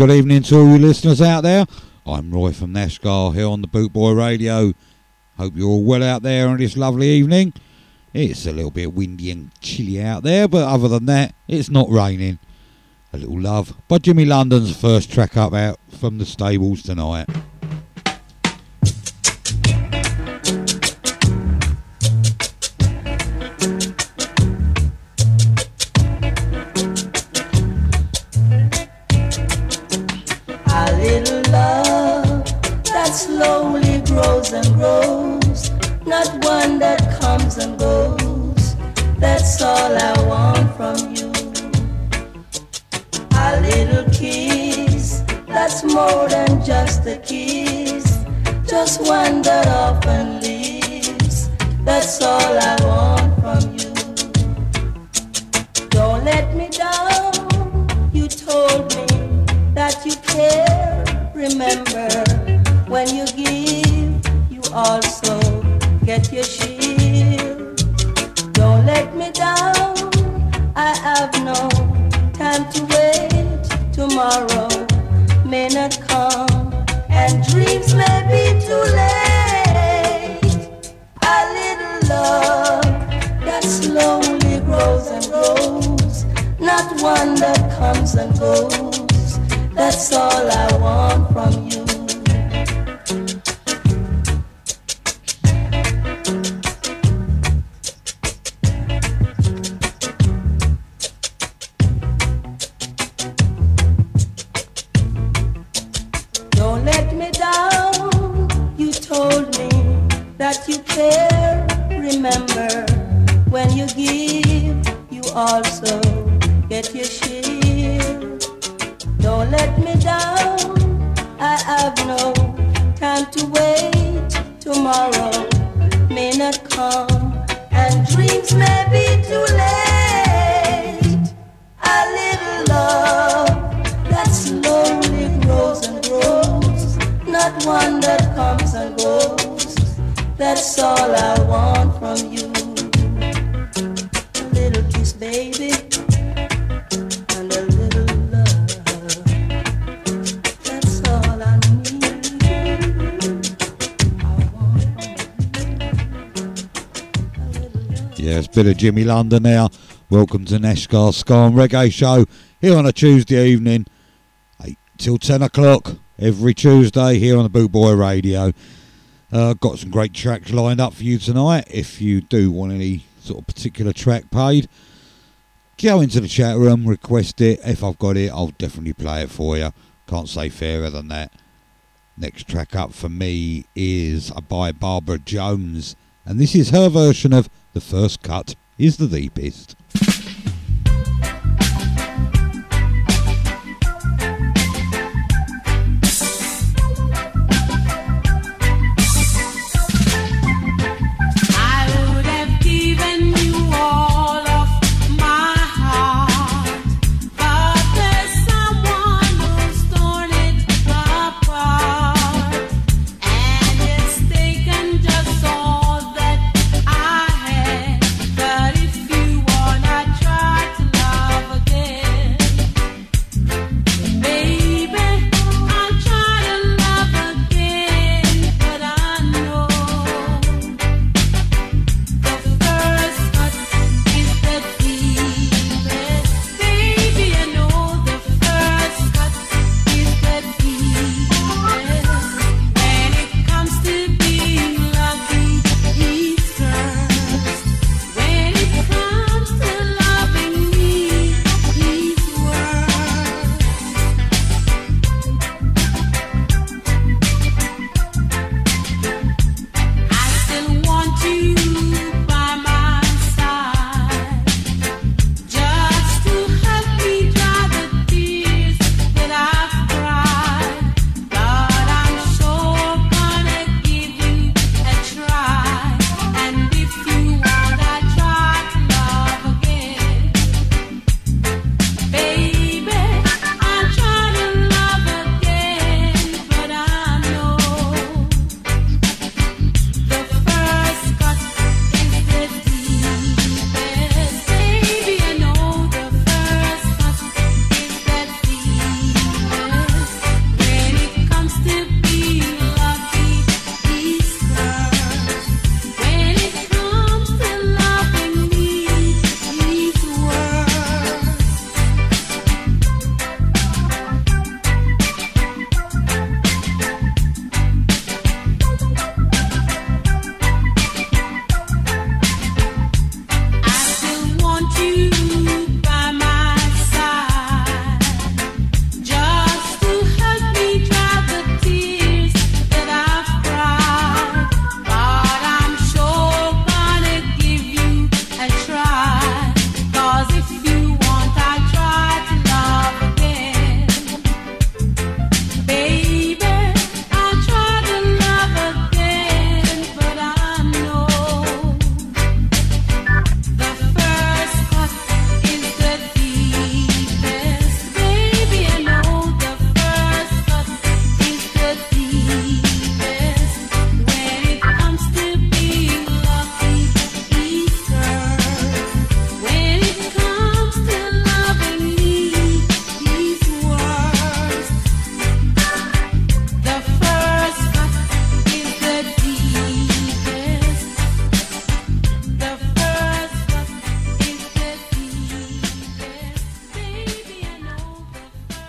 good evening to all you listeners out there. I'm Roy from Nash Ska here on the Bootboy Radio. Hope you're all well out there on this lovely evening. It's a little bit windy and chilly out there, but other than that, it's not raining. A little love by Jimmy London's first track up out from the stables tonight. Jimmy London now. Welcome to Nash Ska and Reggae Show here on a Tuesday evening, 8 till 10 o'clock every Tuesday here on the Boot Boy Radio. Uh, got some great tracks lined up for you tonight. If you do want any sort of particular track paid, go into the chat room, request it. If I've got it, I'll definitely play it for you. Can't say fairer than that. Next track up for me is by Barbara Jones, and this is her version of The First Cut is the Deepest.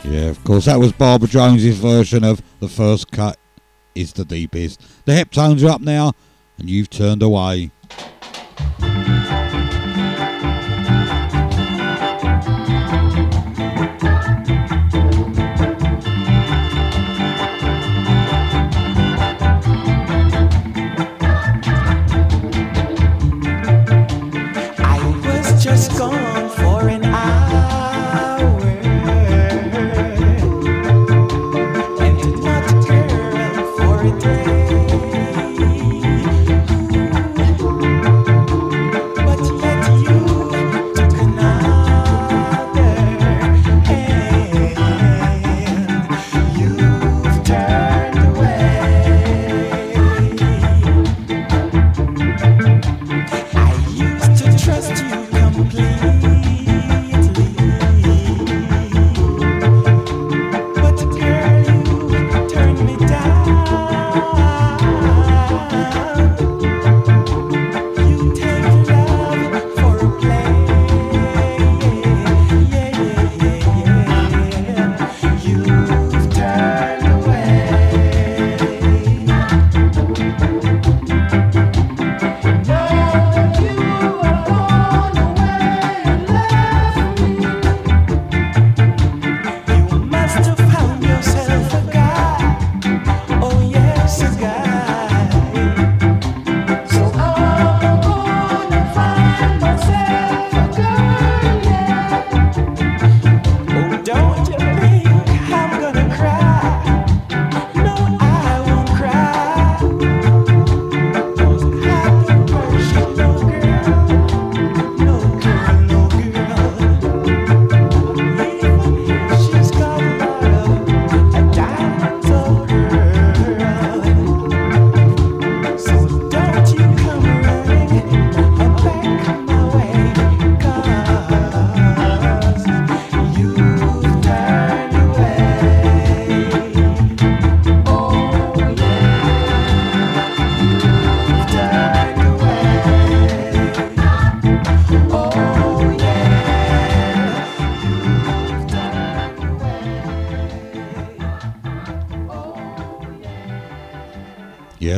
Yeah, of course, that was Barbara Jones's version of The First Cut is the Deepest. The Heptones are up now, and you've turned away.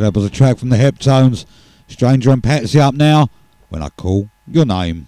that was a track from the Heptones. Stranger and Patsy up now. When I call your name.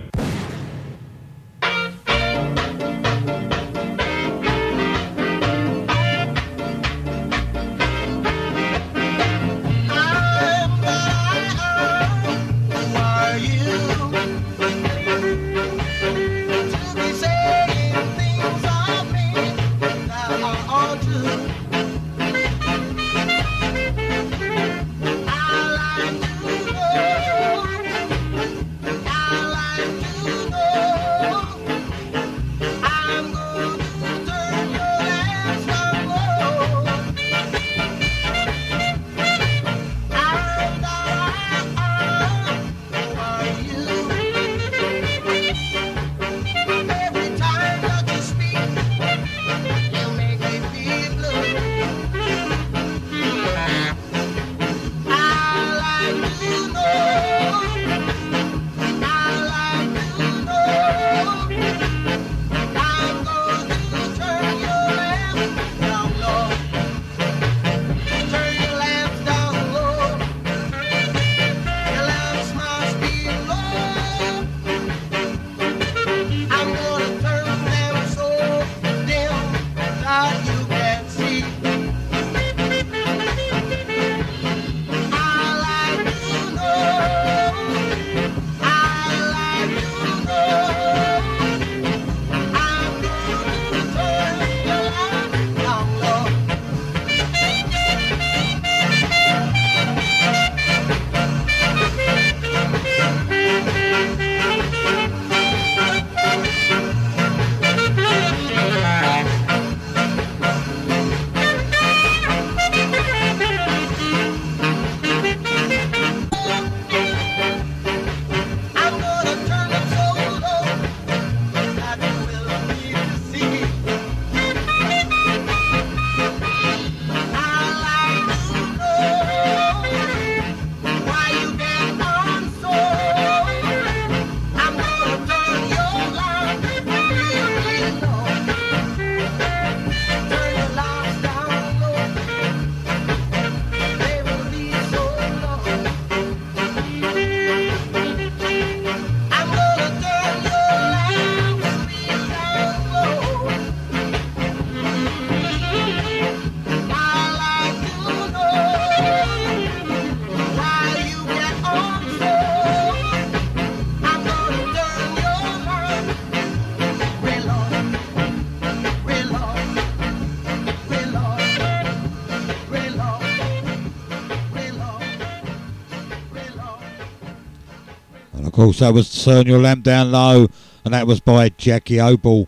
That was Turn Your Lamp Down Low, and that was by Jackie Opel.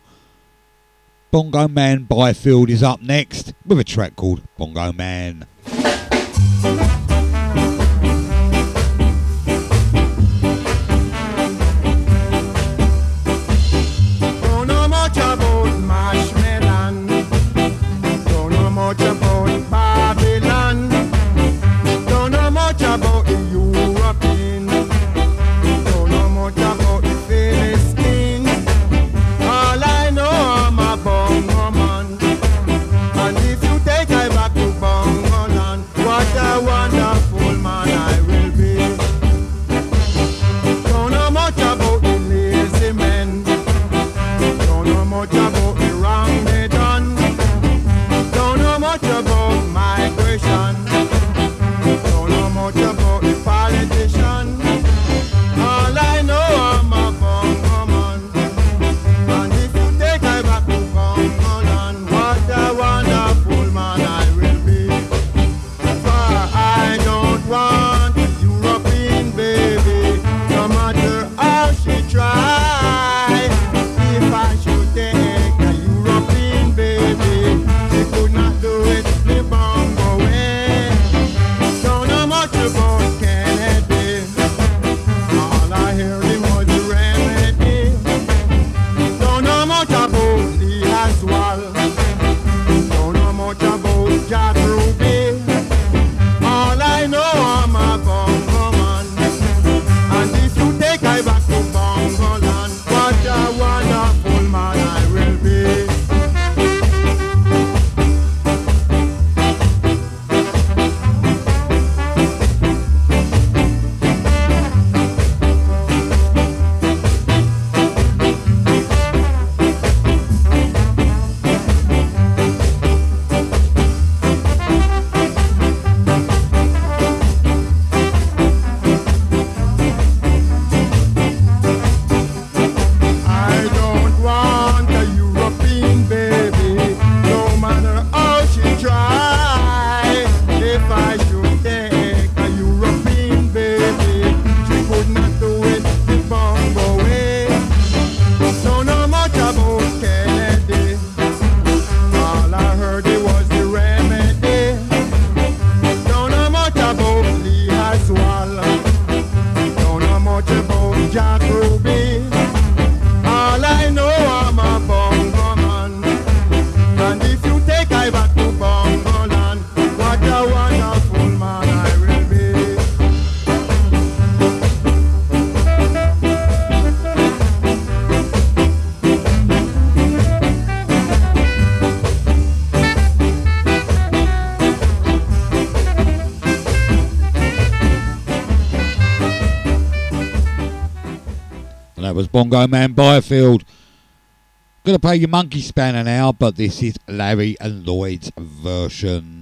Bongo Man Byfield is up next with a track called Bongo Man. was Bongo Man Byfield. Gonna play your monkey spanner now, but this is Larry and Lloyd's version.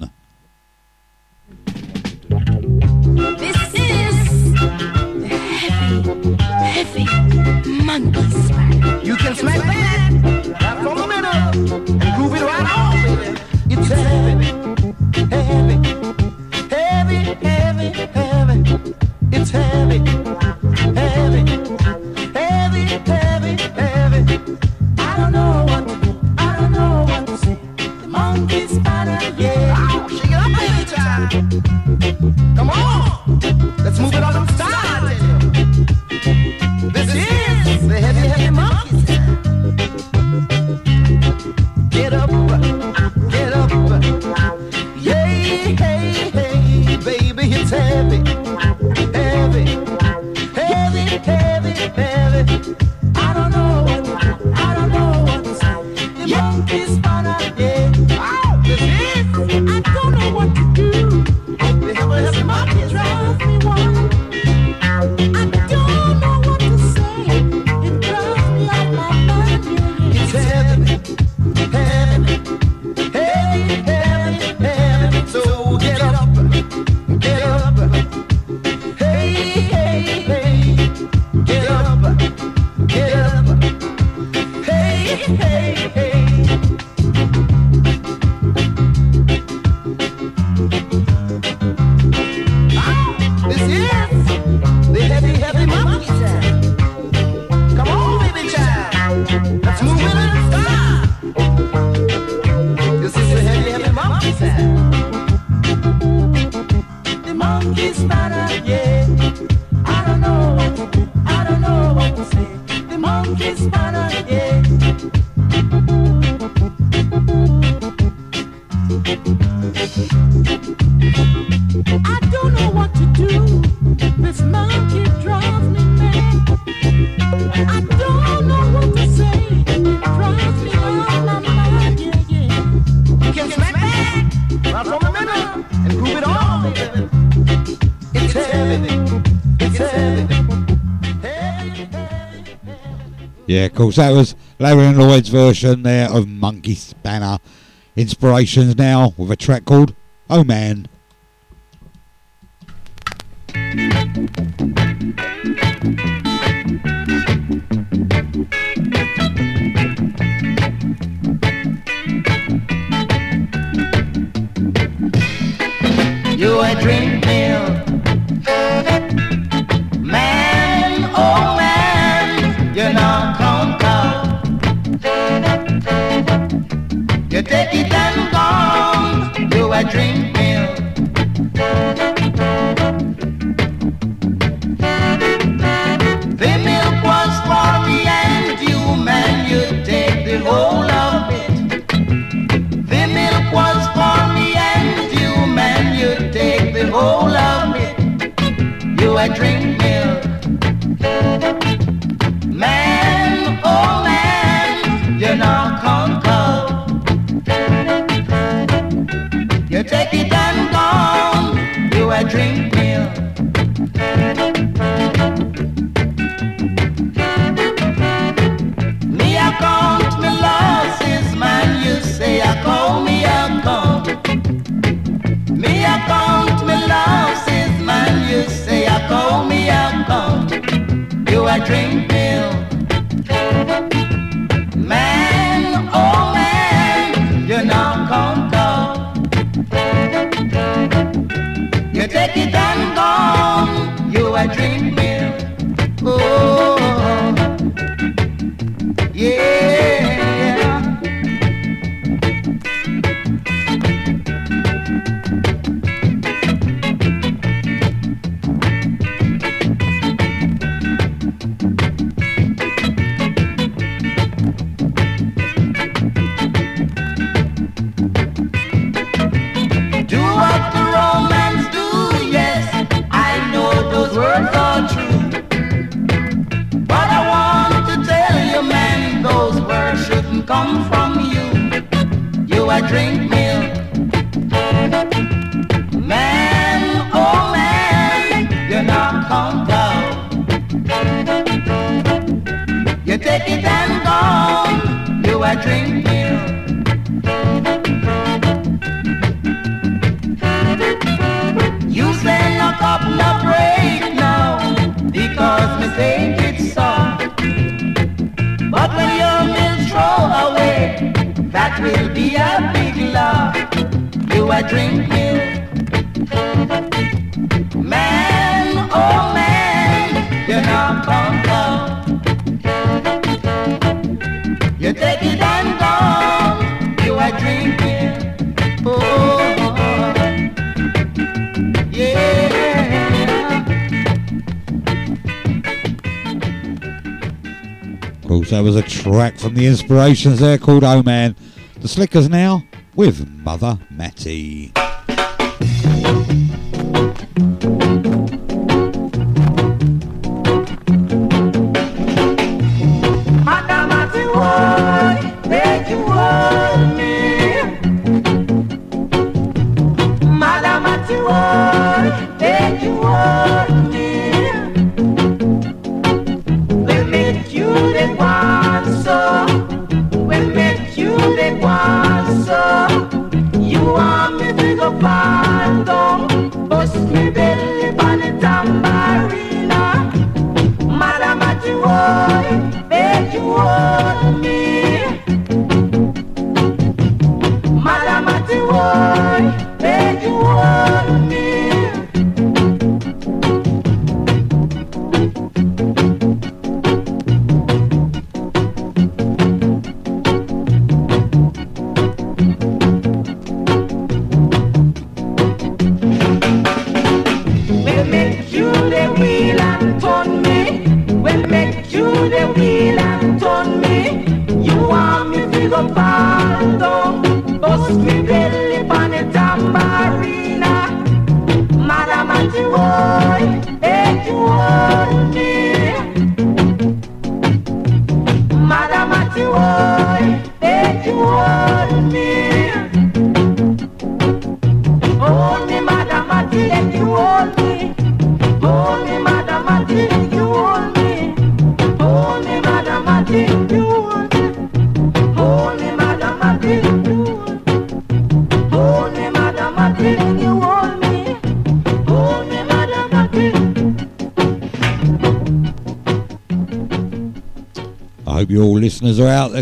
Yeah, of course. That was Larry and Lloyd's version there of Monkey Spanner. Inspirations now with a track called Oh Man. You are dreaming. my dream pill. The milk was for me and you, man, you take the whole of it. The milk was for me and you, man, you take the whole of it. You a drink milk. train drink milk. Man, oh man, you're not down. You take it and gone. You drink Oh you a drink milk. Man, oh man, you're not come down. You take it and go, you a drink milk. Oh, course, that was a track from the inspirations there called Oh Man. The Slickers now with Mother Matty.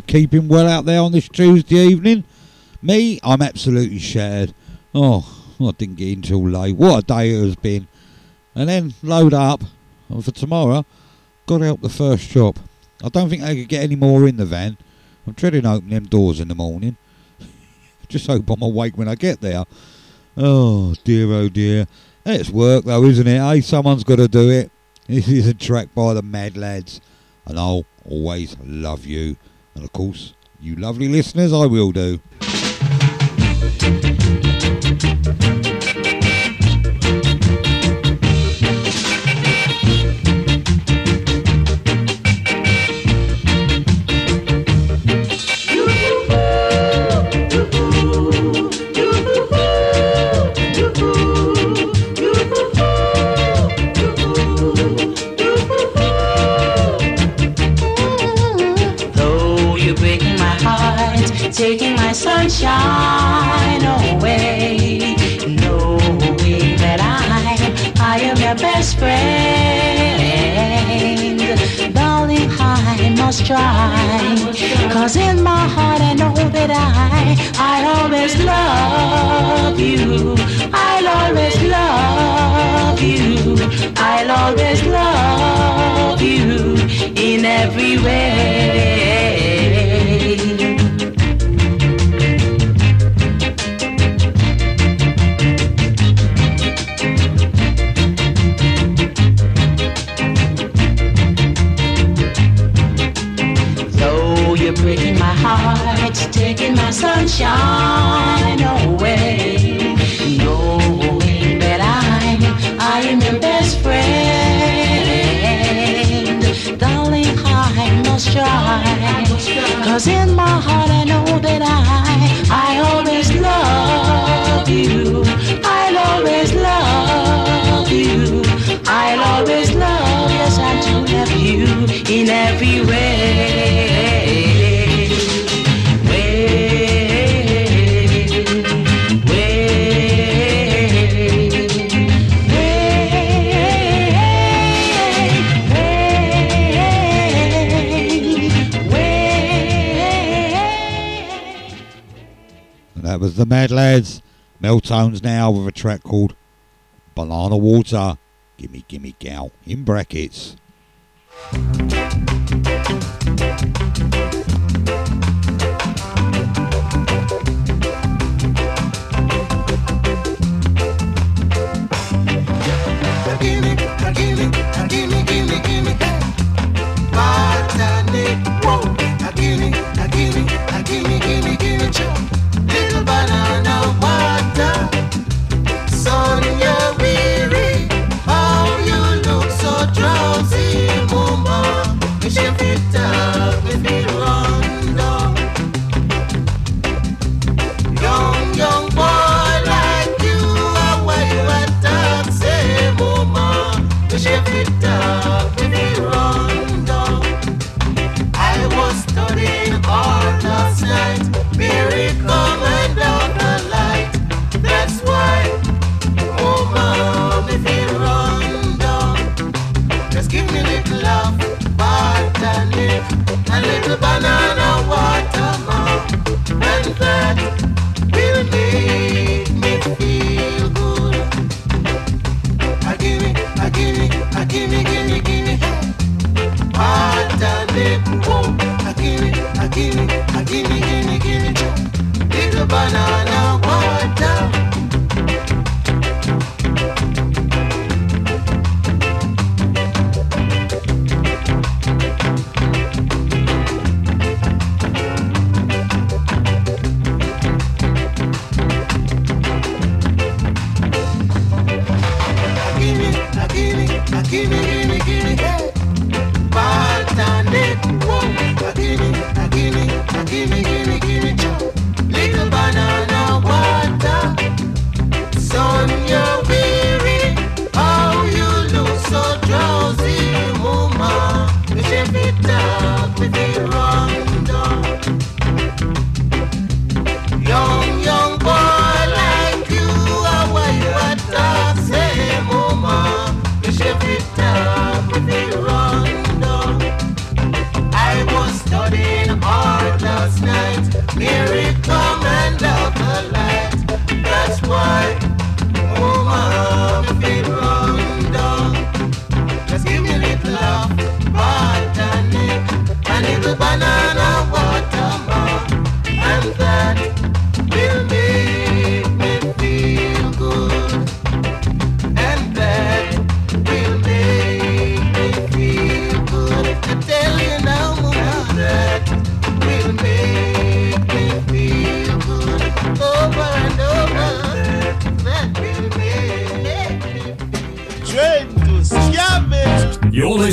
Keeping well out there on this Tuesday evening. Me, I'm absolutely shattered. Oh, I didn't get in till late. What a day it has been. And then load up and for tomorrow. Got to help the first shop. I don't think I could get any more in the van. I'm dreading opening them doors in the morning. Just hope I'm awake when I get there. Oh dear, oh dear. It's work though, isn't it? Hey, someone's got to do it. This is a track by the Mad Lads, and I'll always love you. And of course, you lovely listeners, I will do. My sunshine away, knowing that I, I am your best friend. Darling, I must try, cause in my heart I know that I, I always love you. I'll always love you. I'll always love you in every way. It's taking my sunshine away. Knowing that I'm, I am your best friend. Darling, I must try. Cause in my heart I know that I, I always love you. I'll always love you. I'll always love, yes, I do love you in every way. That was the Mad Lads. Mellotones now with a track called Banana Water. Gimme, gimme, gal. In brackets.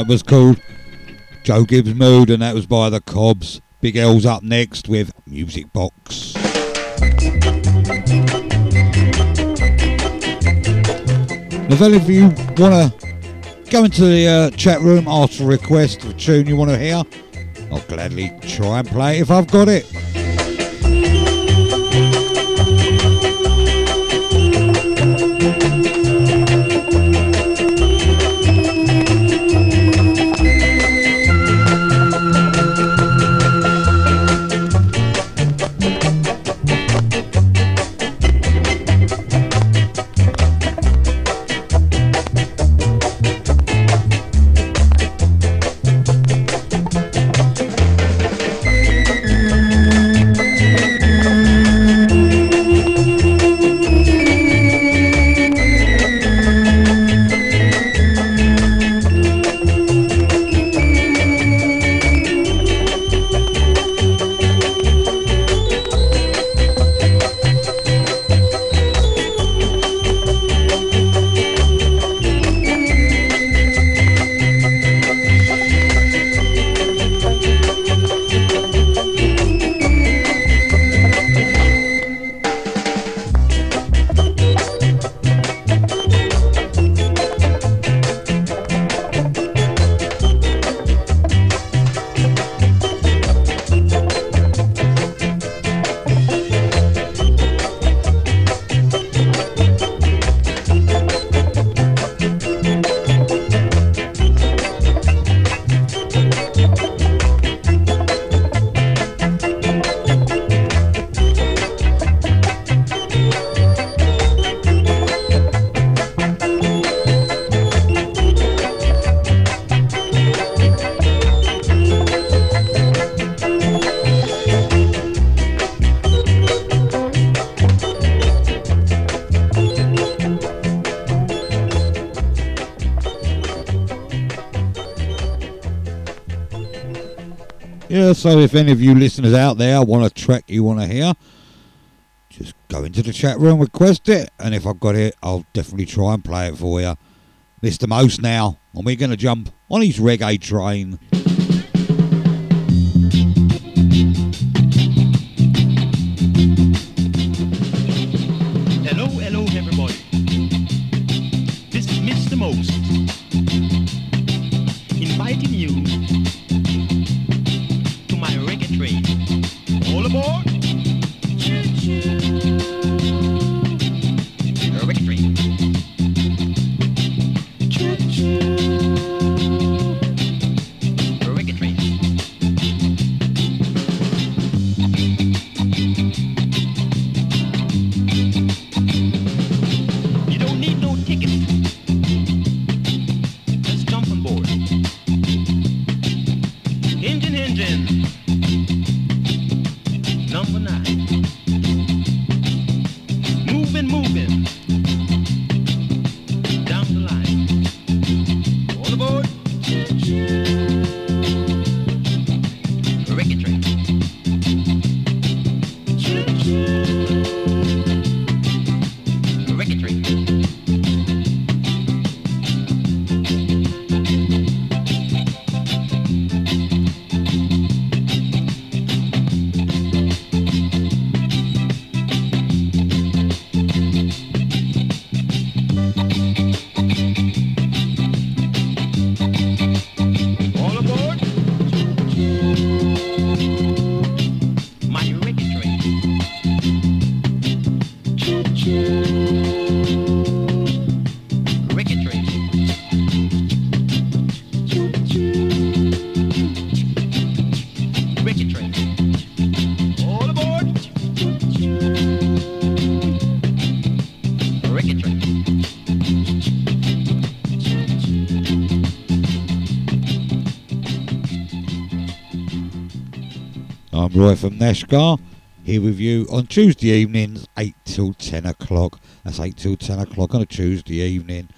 That was called Joe Gibbs Mood, and that was by the Cobs. Big L's up next with Music Box. If any of you want to go into the uh, chat room, ask for a request of a tune you want to hear, I'll gladly try and play it if I've got it. So if any of you listeners out there want a track you want to hear, just go into the chat room, request it, and if I've got it, I'll definitely try and play it for you. Mr. Most now, and we're going to jump on his reggae train. From Nash Ska, here with you on Tuesday evenings, 8 till 10 o'clock. That's 8 till 10 o'clock on a Tuesday evening.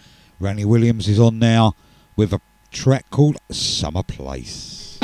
Randy Williams is on now with a track called Summer Place.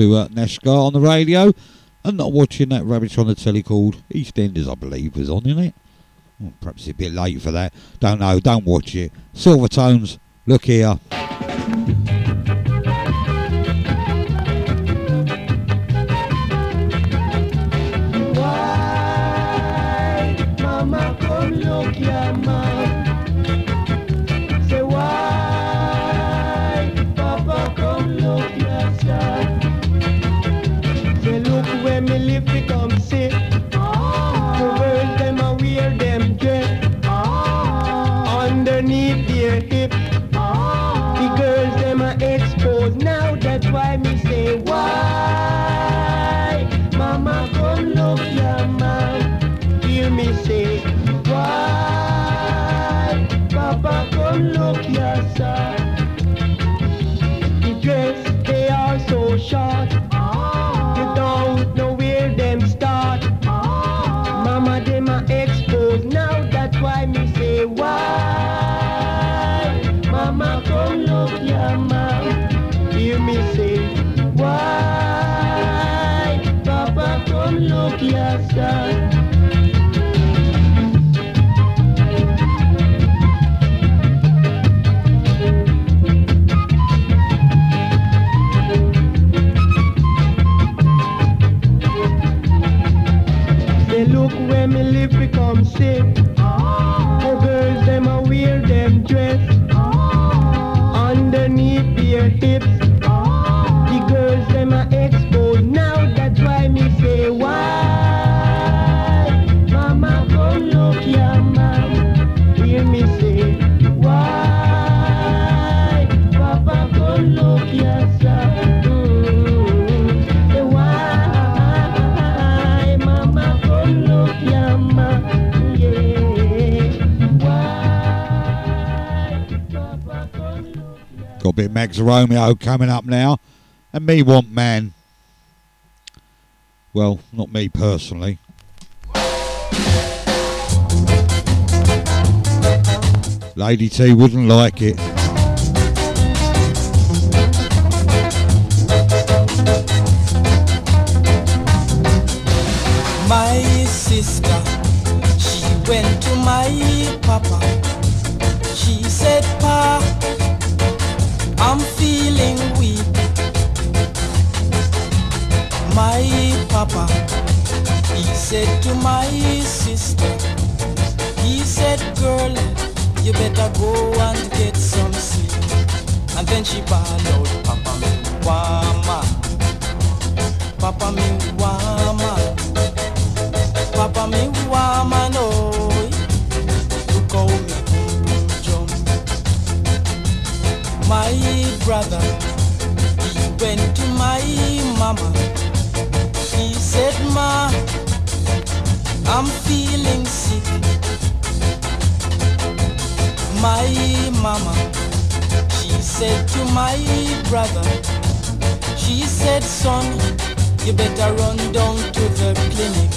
To uh, on the radio and not watching that rubbish on the telly called EastEnders, I believe, was on, isn't it? Well, perhaps a bit late for that. Don't know, don't watch it. Silvertones, look here. Bit Max Romeo coming up now. And Me Want Man. Well, not me personally. Lady T wouldn't like it. My sister, she went to my papa. She said, Pa, I'm feeling weak. My papa, he said to my sister, he said, Girl, you better go and get some sleep. And then she bawled out, Papa, me wama. Papa, me wama. Papa me woman oh My brother. He went to my mama. He said ma I'm feeling sick. My mama She said to my brother She said son You better run down to the clinic.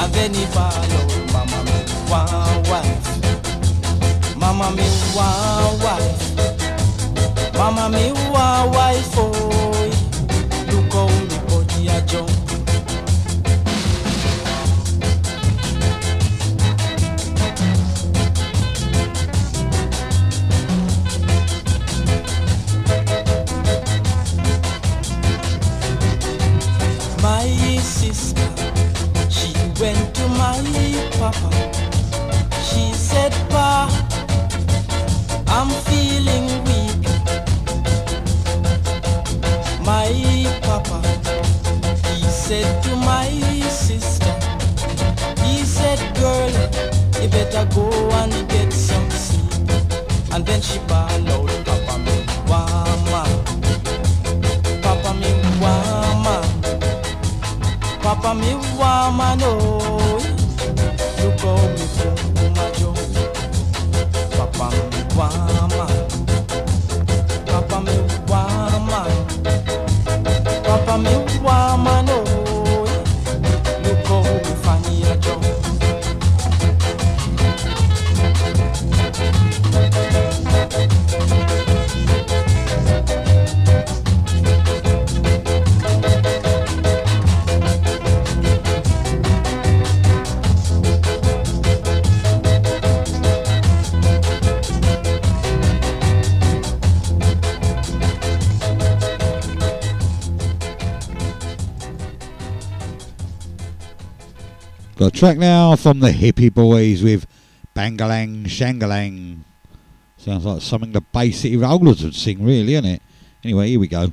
And then he follow Mama me one wife. Mama me one wife Mama one wife oh Look how me body a track now from the Hippie Boys with Bangalang Shangalang. Sounds like something the Bay City Rollers would sing, really, isn't it? Anyway, here we go.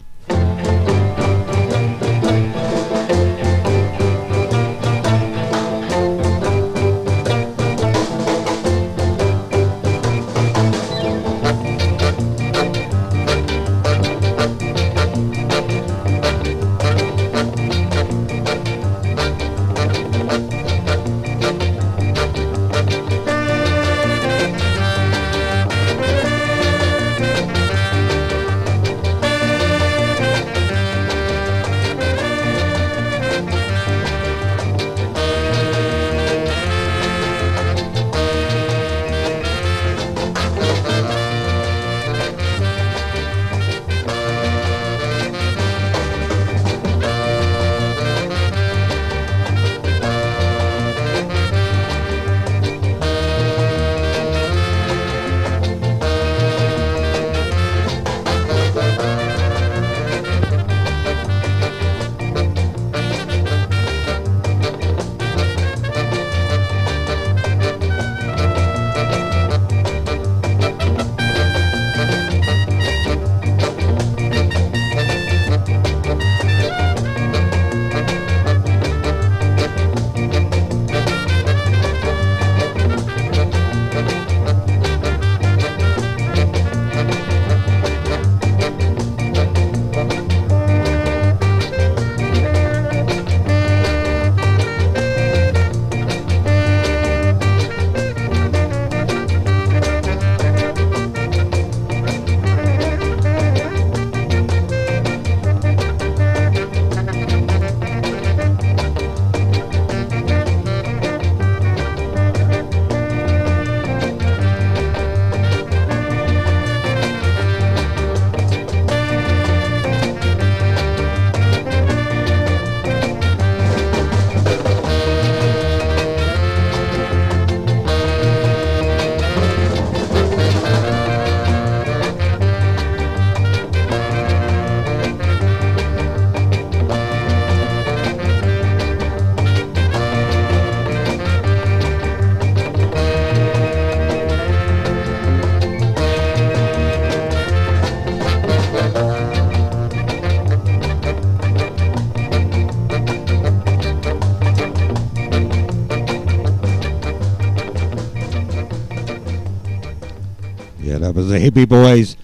the Hippie Boys.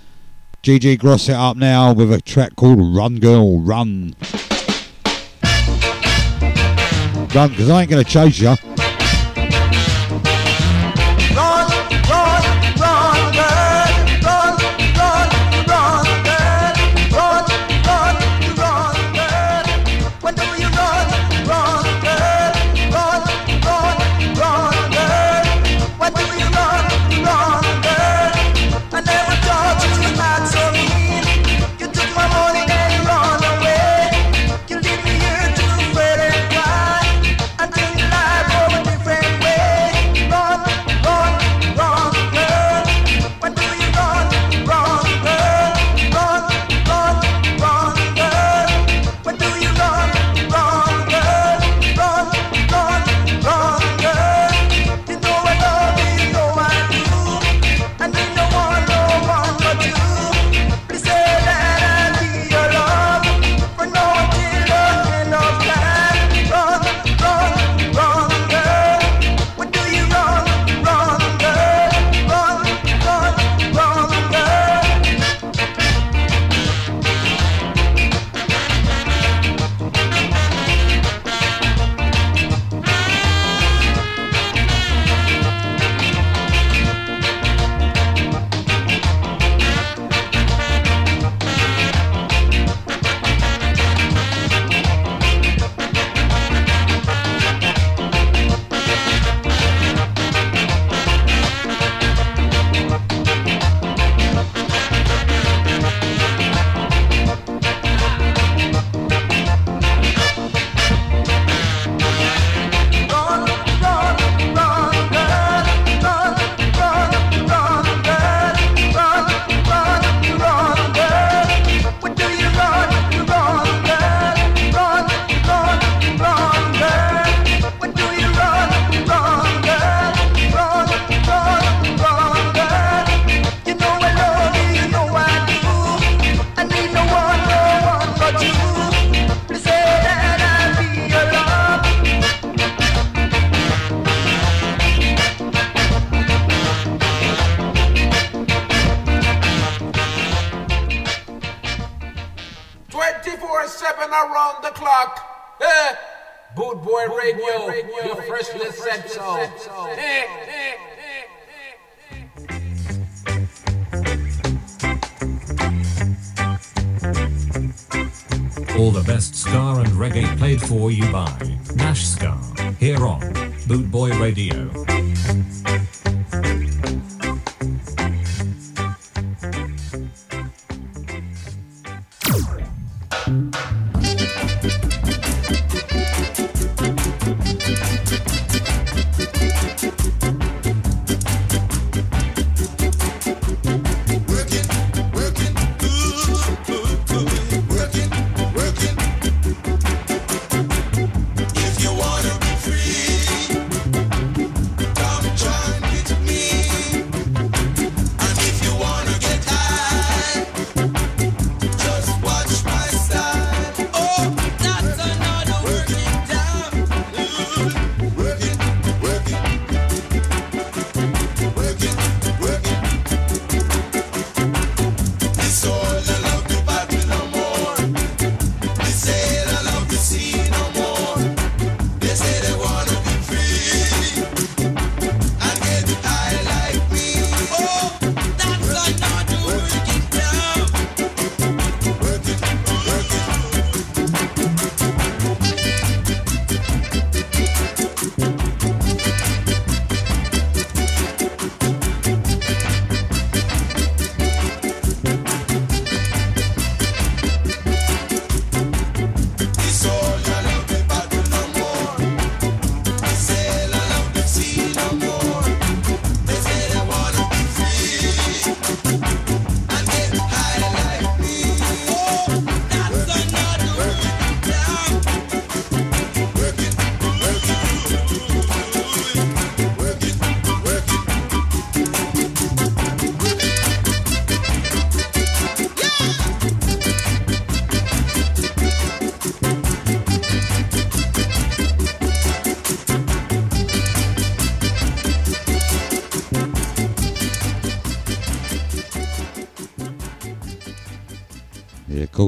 GG Gross it up now with a track called Run Girl Run. Run, because I ain't going to chase you.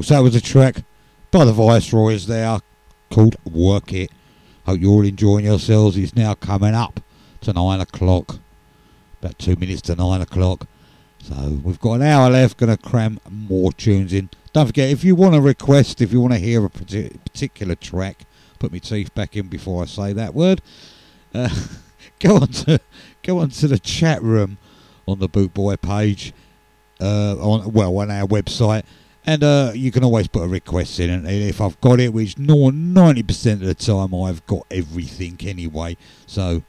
That was a track by the Viceroys there called Work It. Hope you're all enjoying yourselves. It's now coming up to nine o'clock. About two minutes to nine o'clock. So we've got an hour left. Going to cram more tunes in. Don't forget, if you want to request, if you want to hear a particular track, put my teeth back in before I say that word. Uh, go on to go on to the chat room on the Boot Boy page. Uh, on well on our website, and uh, you can always put a request in. And if I've got it, which no ninety percent of the time I've got everything anyway, so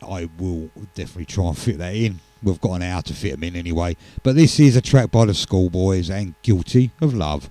I will definitely try and fit that in. We've got an hour to fit them in anyway. But this is a track by the Schoolboys and Guilty of. Love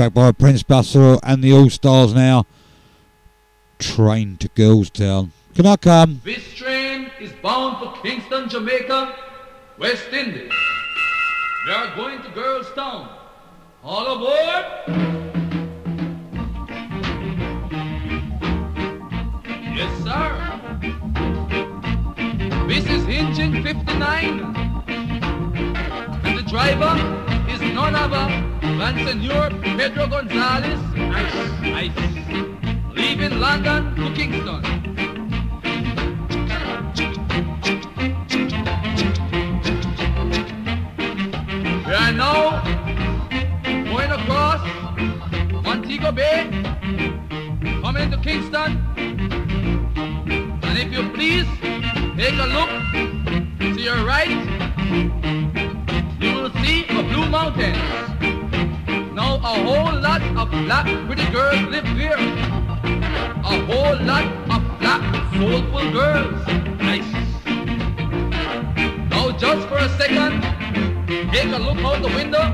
track by Prince Buster and the All Stars now. Train to Girlstown. Can I come? This train is bound for Kingston, Jamaica, West Indies. We are going to Girlstown. All aboard! Yes, sir. This is engine 59. And the driver is none other Senor Pedro Gonzalez. Ice, ice. Leaving London to Kingston. We are now going across Montego Bay, coming into Kingston. And if you please, take a look to your right. You will see a blue mountain. A whole lot of black pretty girls live here. A whole lot of black soulful girls. Nice. Now just for a second, take a look out the window.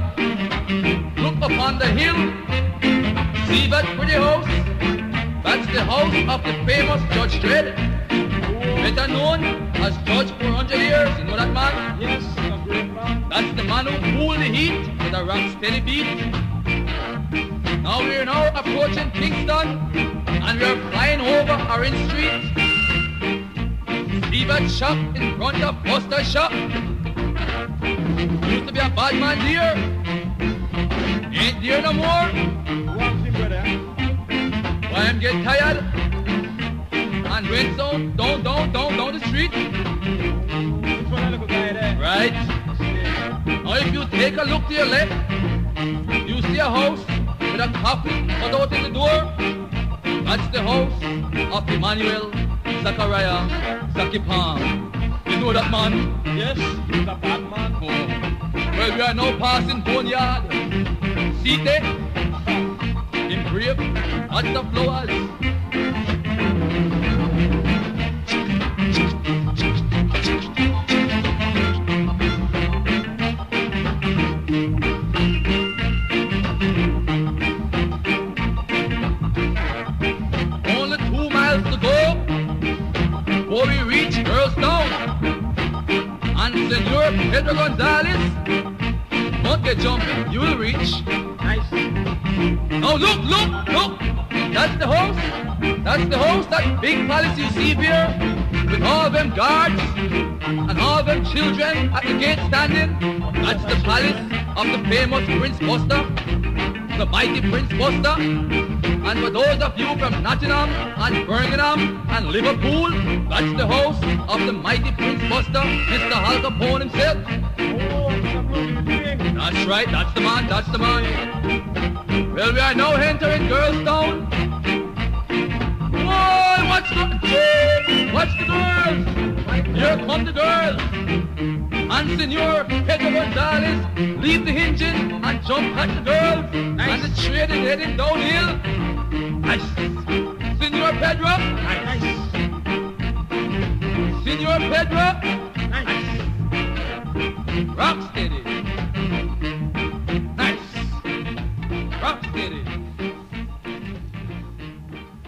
Look upon the hill. See that pretty house? That's the house of the famous Judge Dread. Better known as Judge 400 years. You know that man? Yes, a great man. That's the man who cooled the heat with a rock steady beat. Now we're now approaching Kingston and we're flying over Orange Street. That shop in front of Buster's shop? Used to be a bad man there. Ain't there no more. Why I'm getting tired and went down, down, down, down, down the street. Right. Now if you take a look to your left, you see a house a coffin cut out in the door. That's the house of Emmanuel Zachariah Zakipan. You know that man? Yes, he's a bad man. Oh. Well, we are now passing Boneyard. See there? Engraved, lots of flowers. Senor Pedro Gonzalez, don't get jumping, you will reach. Nice. Now look, look, look. That's the house. That's the house, that big palace you see here with all them guards and all them children at the gate standing. That's the palace of the famous Prince Buster, the mighty Prince Buster. And for those of you from Nottingham and Birmingham and Liverpool, that's the house of the mighty Prince Buster, Mr. Al Capone himself. That's right, that's the man, that's the man. Well, we are now entering Girlstown. Boy, watch the, watch the girls. Here come the girls. And Senor Pedro Gonzalez, leave the engine and jump at the girls. And the train is heading downhill. Nice. Senor Pedro. Nice. Senor Pedro. Nice. Rock steady. Nice. Rock steady.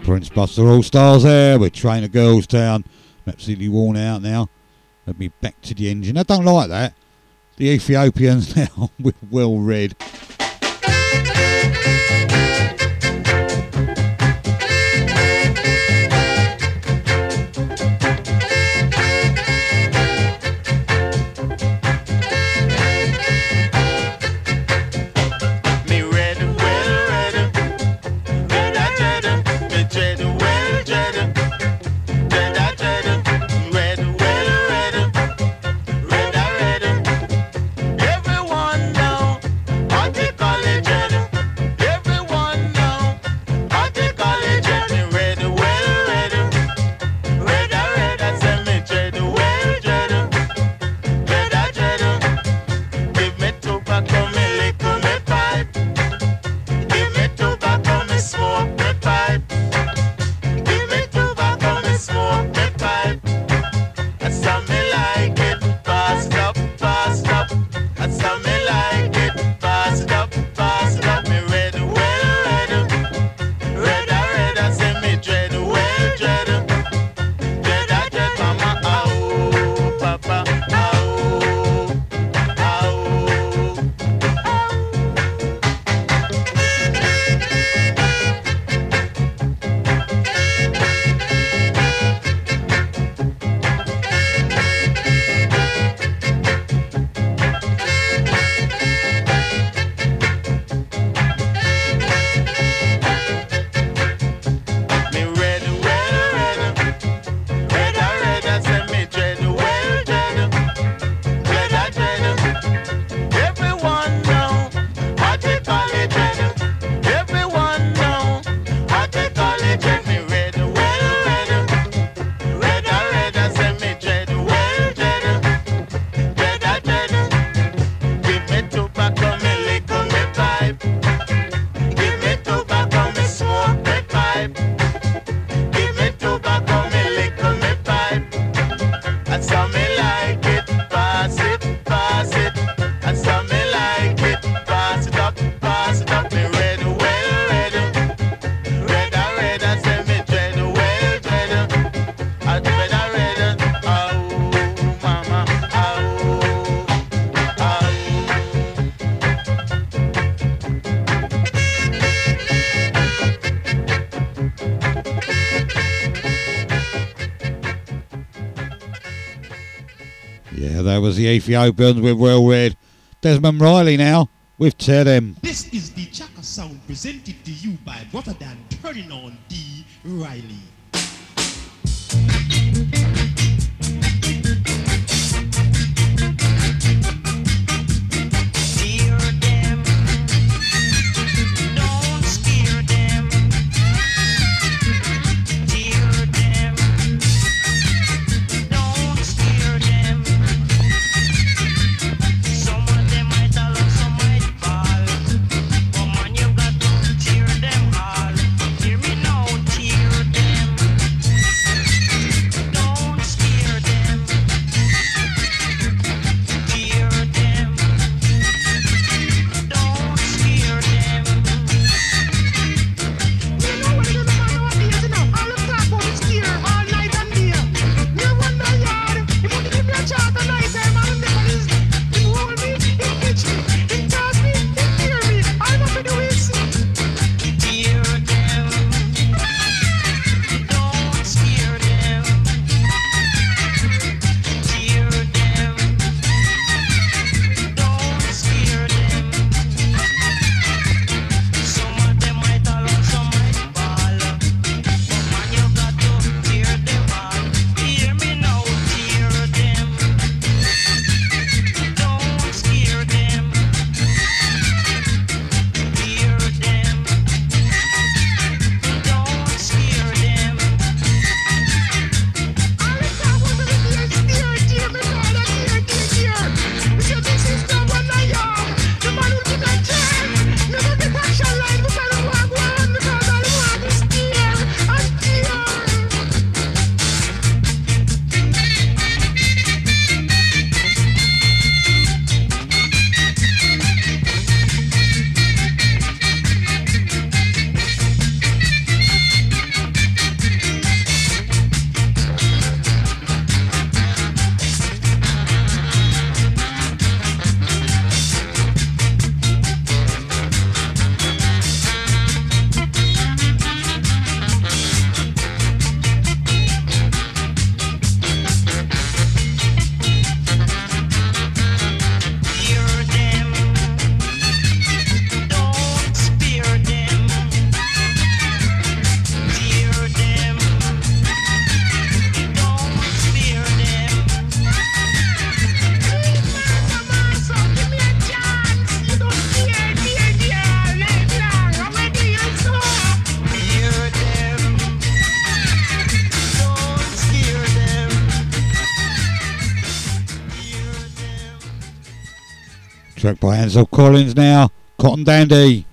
Prince Buster All Stars there with Train to Girlstown. Absolutely worn out now. Let me back to the engine. I don't like that. The Ethiopians now with well read. Ethiopians with well read. Desmond Riley now with Tear Them. This is the Chaka sound presented to you by Brother Dan Turning on D. Riley. By Ansel Collins now, Cotton Dandy.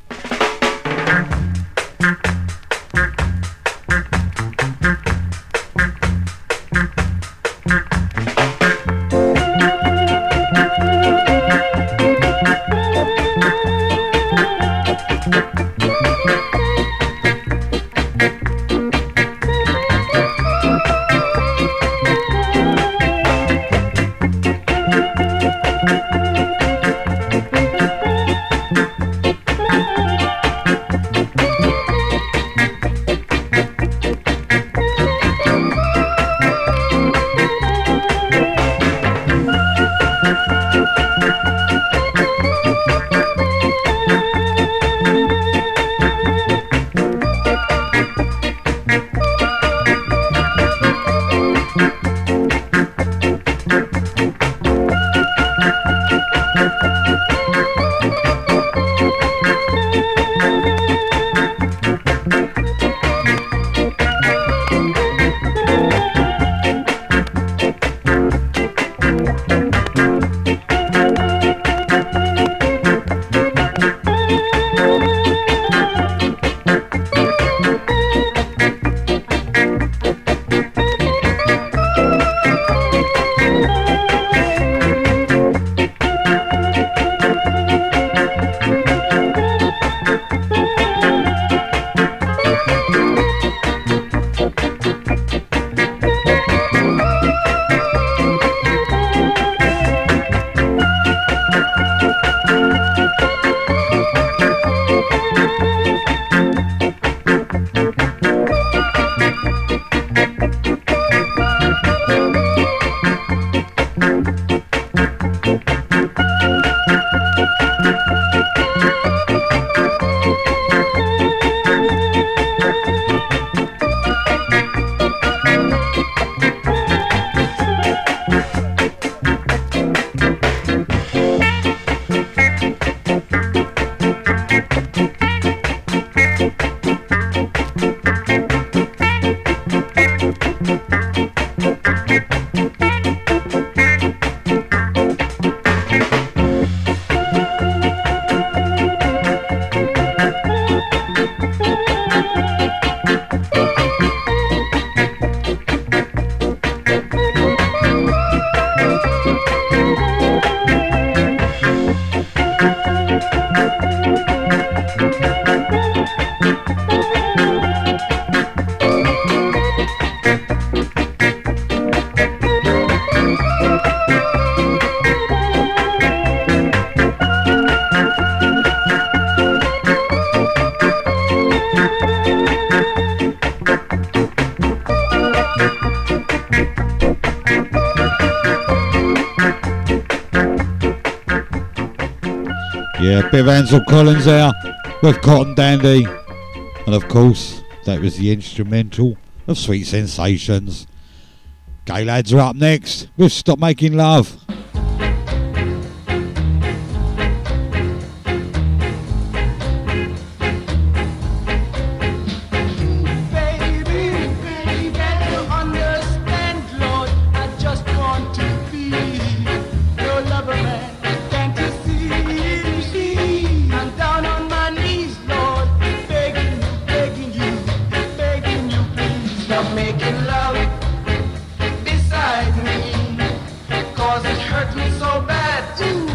Yeah, bit of Ansel Collins there with Cotton Dandy. And of course, that was the instrumental of Sweet Sensations. Gaylads are up next with Stop Making Love. me so bad. Ooh.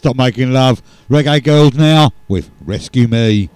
Stop making love. Reggae girls now with Rescue Me.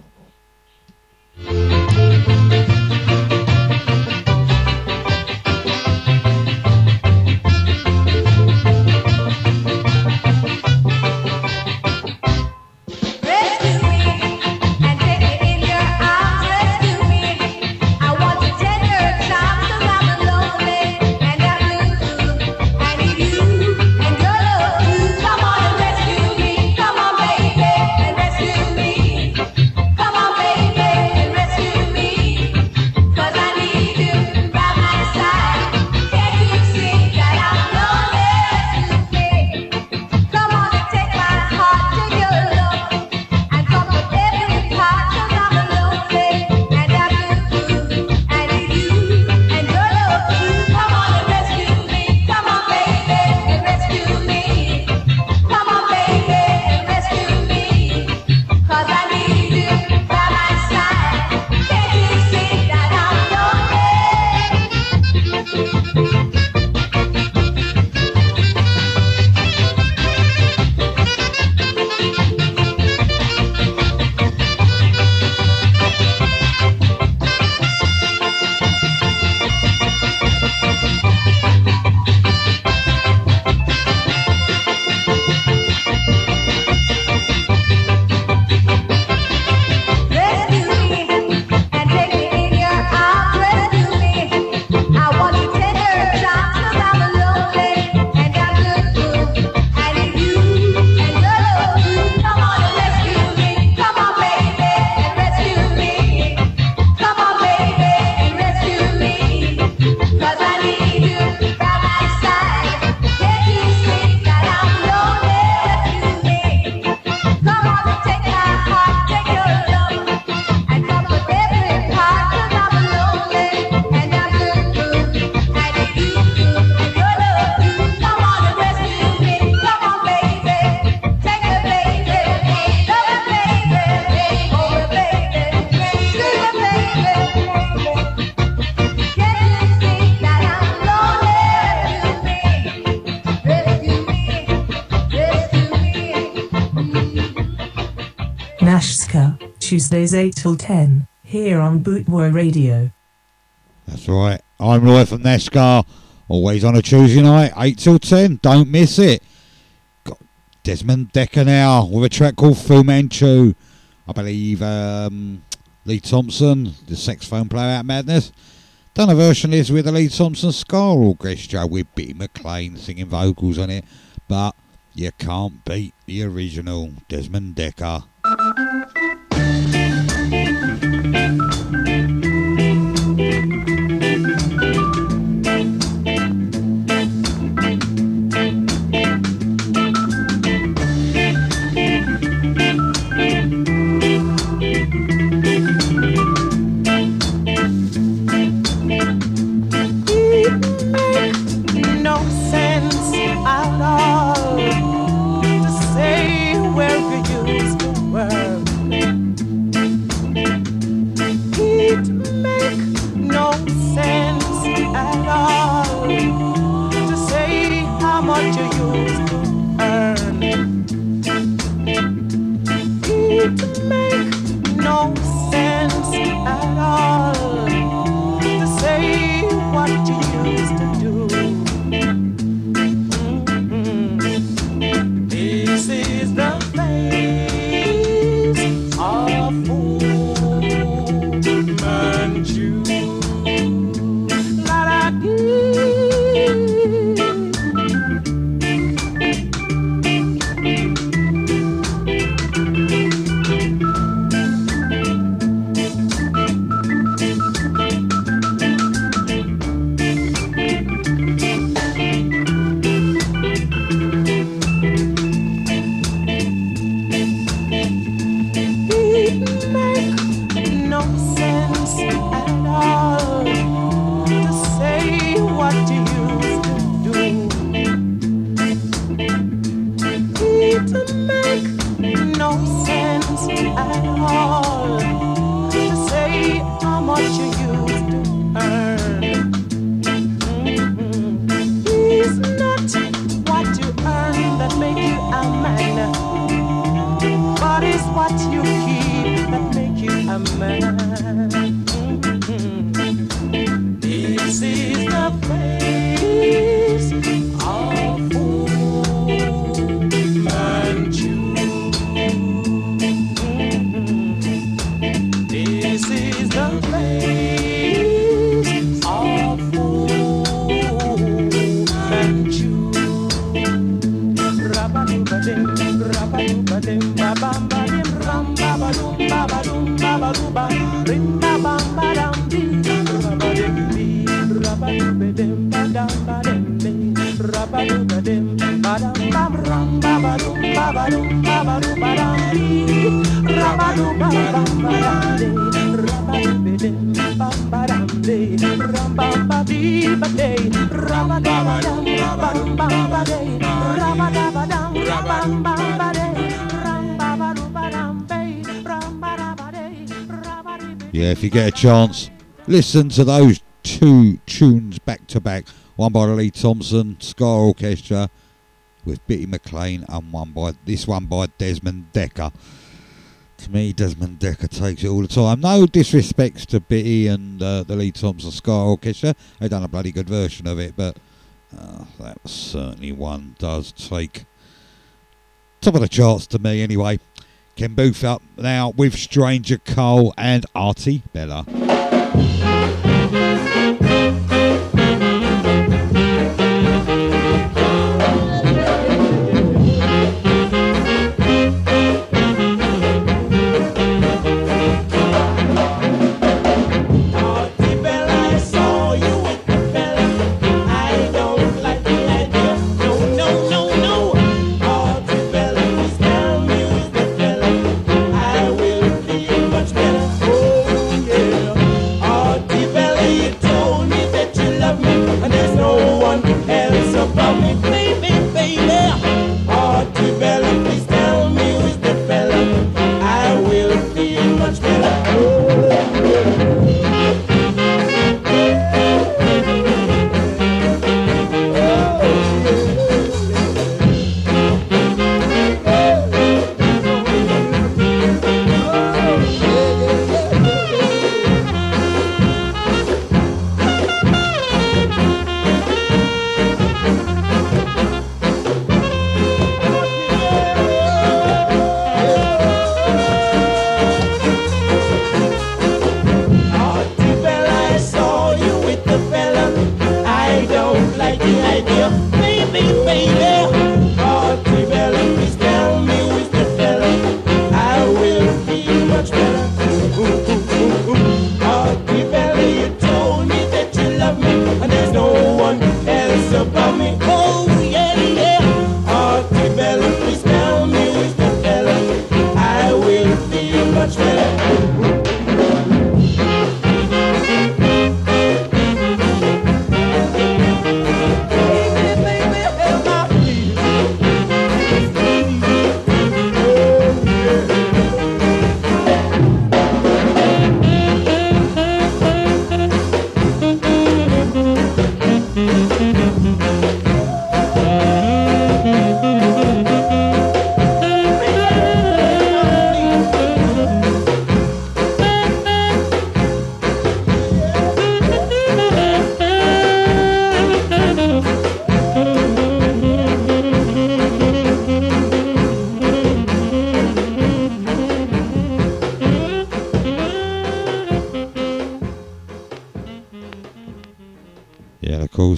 Tuesdays 8 till 10, here on Bootboy Radio. That's right. I'm Roy from Nash Ska. Always on a Tuesday night, 8 till 10. Don't miss it. Got Desmond Dekker now with a track called Fu Manchu. I believe um, Lee Thompson, the saxophone player out Madness. Done a version is with the Lee Thompson Ska Orchestra with B. McLean singing vocals on it. But you can't beat the original Desmond Dekker. Yeah, if you get a chance, listen to those two tunes back to back. One by Lee Thompson Ska Orchestra with Bitty McLean, and one by this one by Desmond Dekker. To me, Desmond Dekker takes it all the time. No disrespects to Bitty and uh, the Lee Thompson Ska Orchestra. They've done a bloody good version of it, but uh, that certainly one does take top of the charts to me anyway. Ken Boothe up now with Stranger Cole and Artie Bella.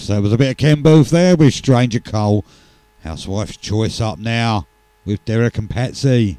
Course, that was a bit of Ken Boothe there with Stranger Cole. Housewife's Choice up now with Derrick and Patsy.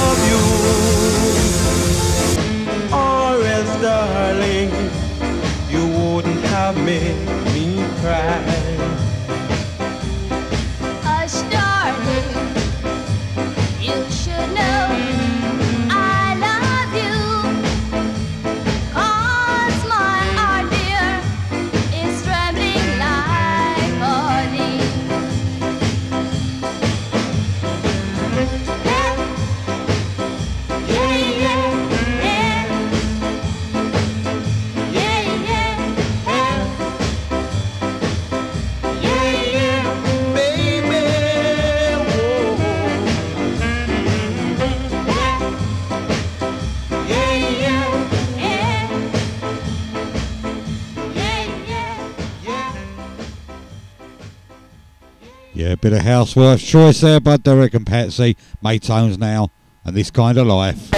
bit of housewife choice there, Bud Derrick and Patsy. Maytones now, and this kind of life.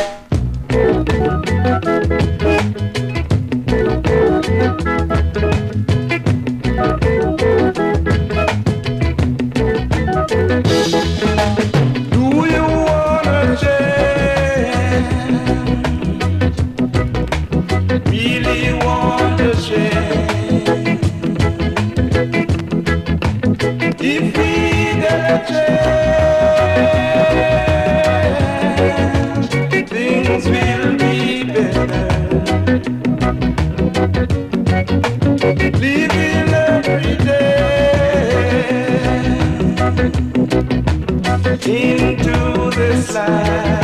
Into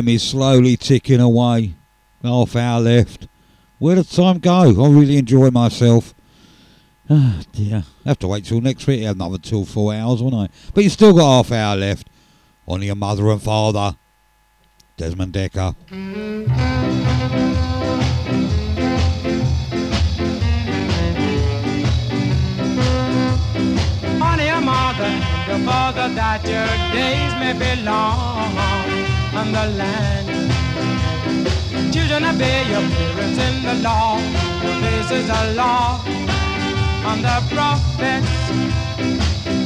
time is slowly ticking away. Half hour left. Where did time go? I really enjoy myself. Ah, dear. have to wait till next week. Have Another two, or four hours, won't I? But you still got half hour left. On your mother and father. Desmond Dekker. Honey, your mother, your father, that your days may be long on the land. Children, obey your parents in the law. This is a law on the prophets.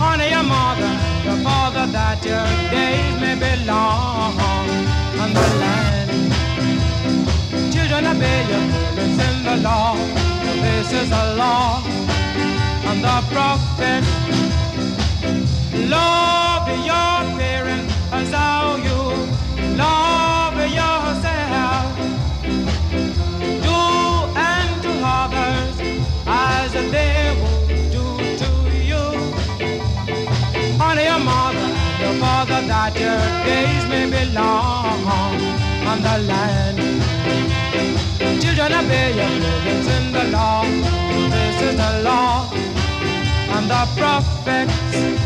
Honor your mother, your father, that your days may be long on the land. Children, obey your parents in the law. This is a law on the prophet. Love your parents as how you do to you. Honor your mother, your father, that your days may be long on the land. Children obey your parents in the law. This is the law and the prophets.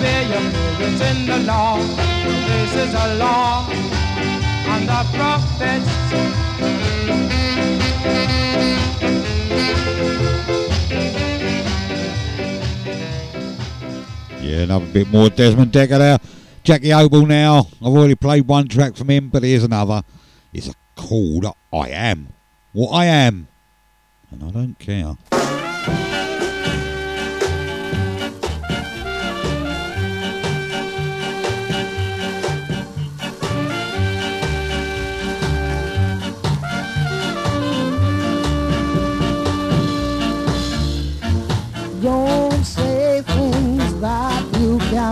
Parents in the law. This is a law the prophets. Yeah, another bit more Desmond Dekker there. Jackie Opel now. I've already played one track from him, but here's another. It's called I Am. What I Am. And I don't care.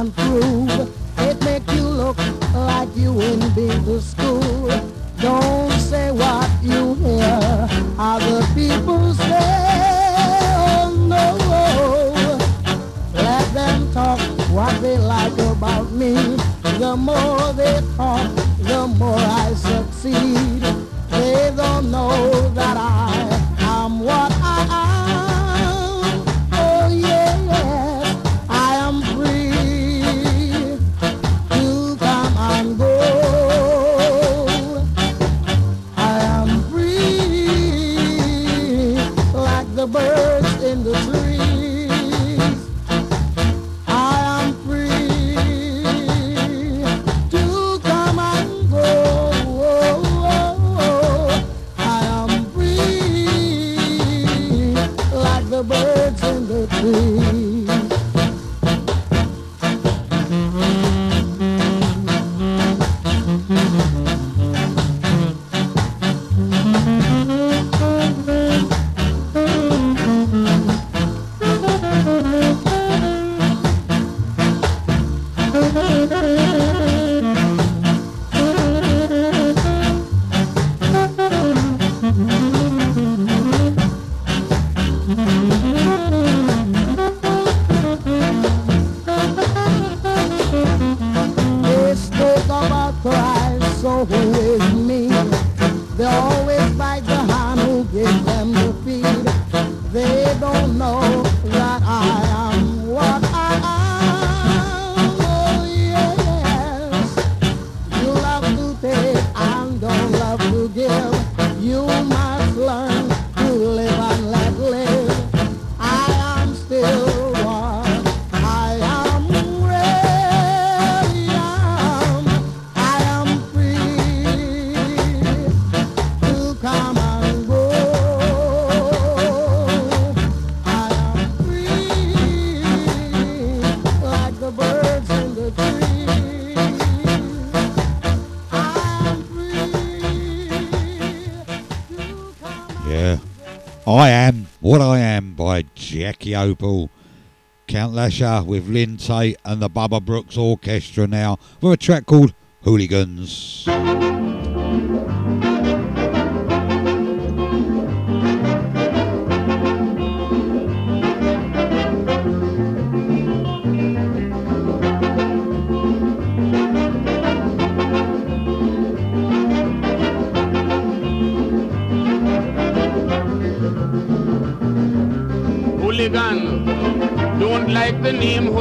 Prove. It make you look like you ain't been to school. Don't say what you hear other people say. Oh no. Let them talk what they like about me. The more they talk, the more I succeed. They don't know that I Opel. Count Lasher with Lynn Taitt and the Baba Brooks Orchestra now with a track called Hooligans.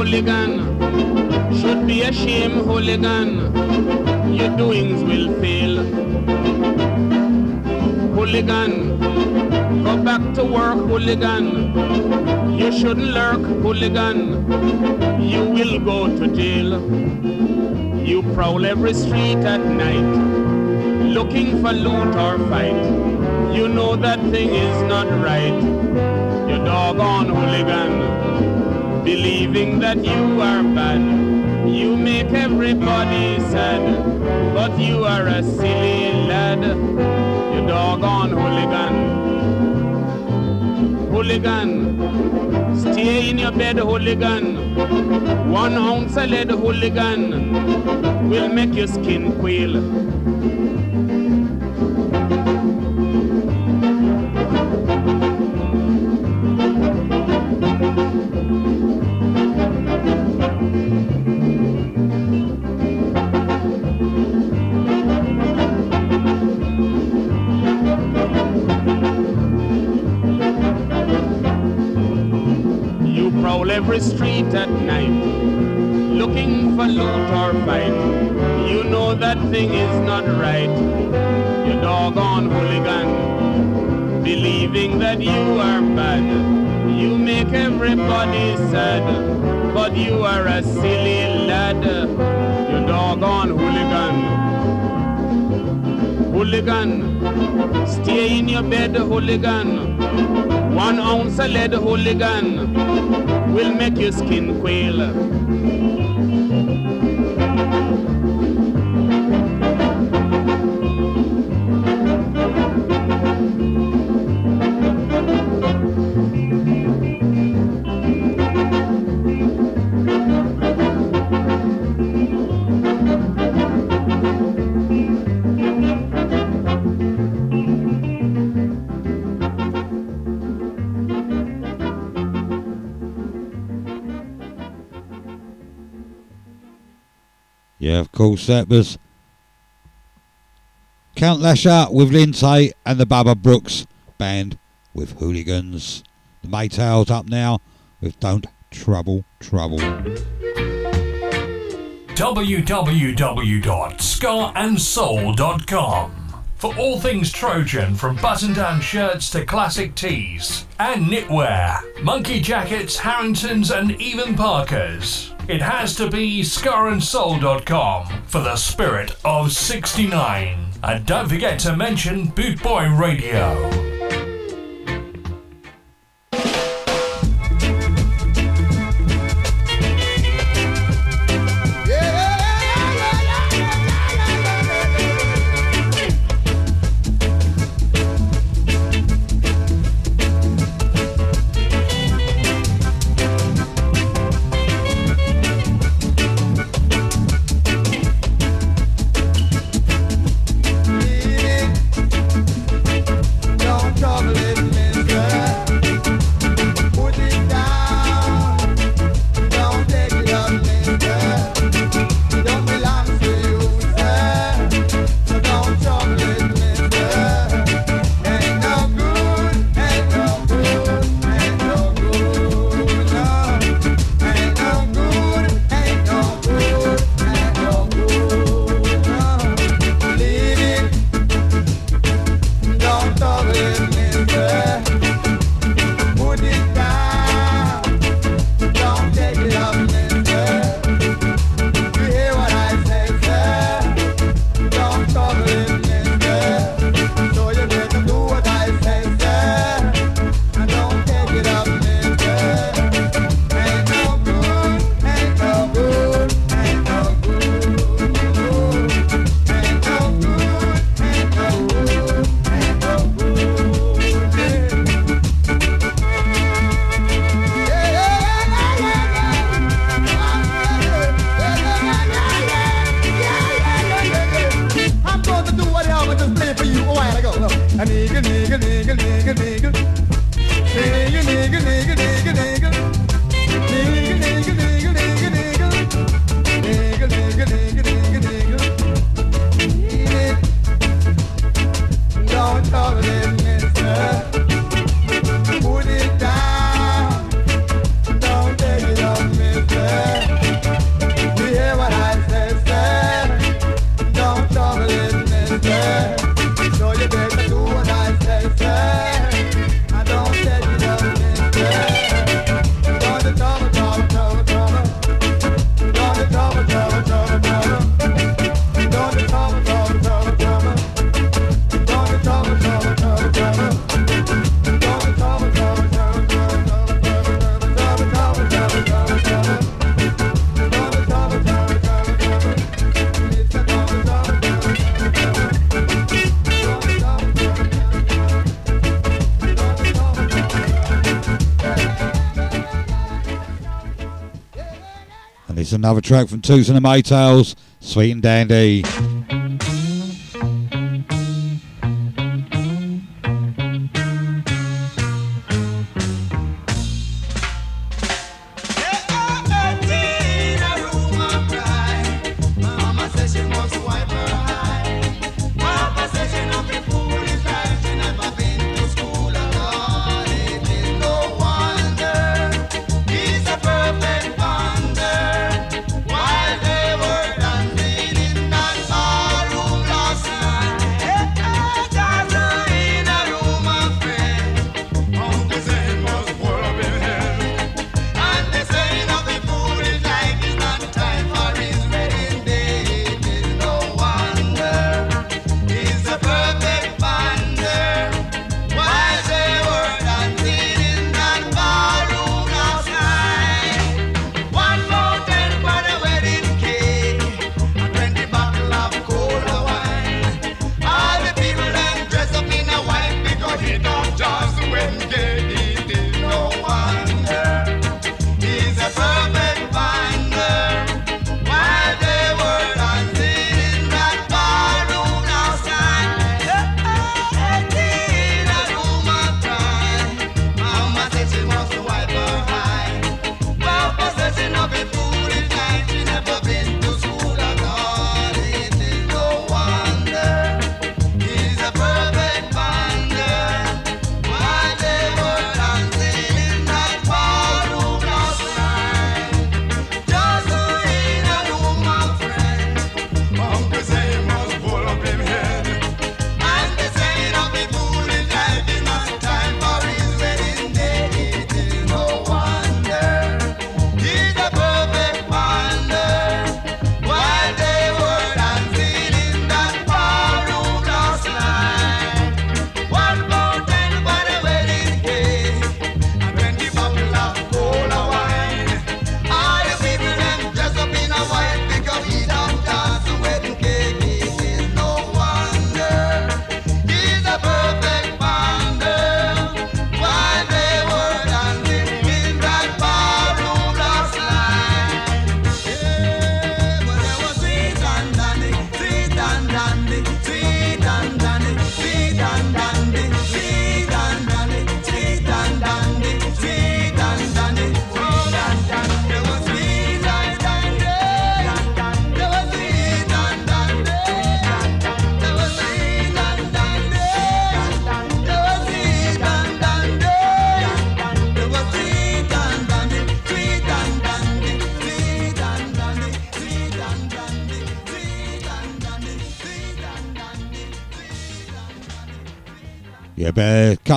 Hooligan. Should be ashamed, hooligan. Your doings will fail. Hooligan, go back to work, hooligan. You shouldn't lurk, hooligan. You will go to jail. You prowl every street at night, looking for loot or fight. You know that thing is not right. You doggone hooligan, believing that you are bad. You make everybody sad, but you are a silly lad. You doggone hooligan. Hooligan, stay in your bed, hooligan. One ounce of lead, hooligan, will make your skin quail. That thing is not right. You doggone hooligan, believing that you are bad. You make everybody sad, but you are a silly lad. You doggone hooligan. Hooligan, stay in your bed, hooligan. One ounce of lead, hooligan, will make your skin quail. That was Count Lasher with Lynn Taitt and the Baba Brooks band with Hooligans. The Maytals up now with Don't Trouble Trouble. www.scarandsoul.com for all things Trojan from button down shirts to classic tees and knitwear, monkey jackets, Harringtons, and even Parkers. It has to be scarandsoul.com for the spirit of 69. And don't forget to mention Boot Boy Radio. another track from Toots and the Sweet and Dandy.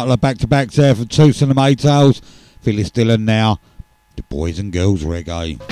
couple of back-to-backs there for Toots and the Maytals. Phyllis Dillon now, the Boys and Girls Reggae.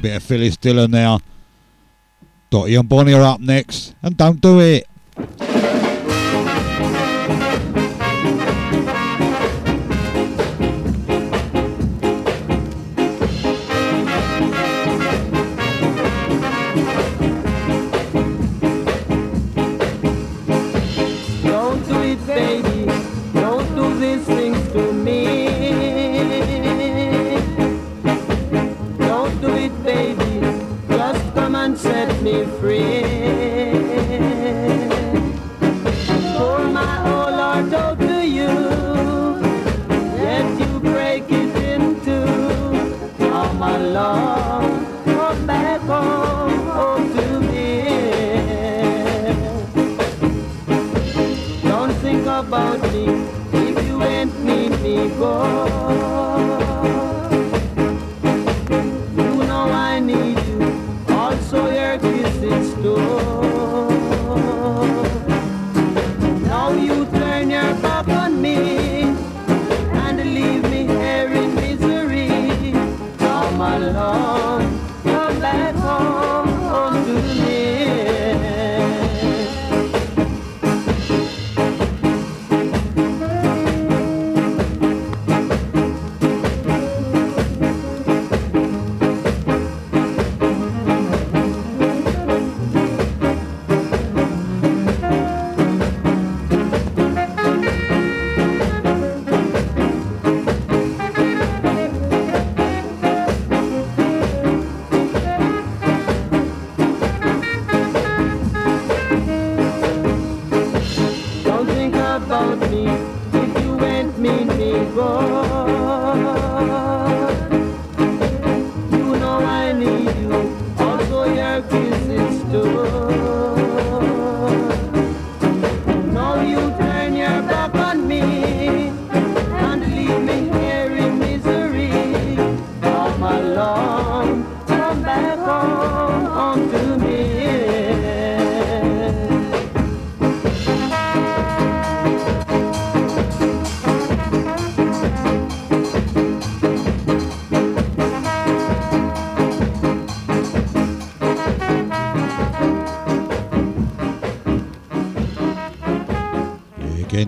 Bit of Phyllis Dillon now. Dottie and Bonnie are up next, and don't do it.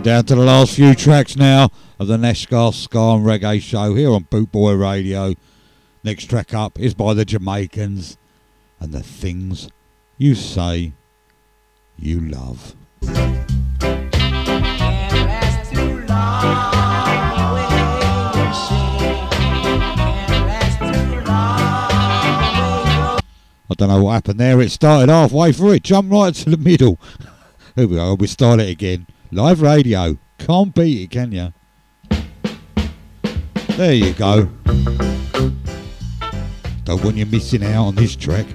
Getting down to the last few tracks now of the Nash Ska and Reggae show here on Bootboy Radio. Next track up is by the Jamaicans and the things you say you love. I don't know what happened there. It started halfway through it, jumped right to the middle. Here we go. We start it again. Live radio. Can't beat it, can you? There you go. Don't want you missing out on this track.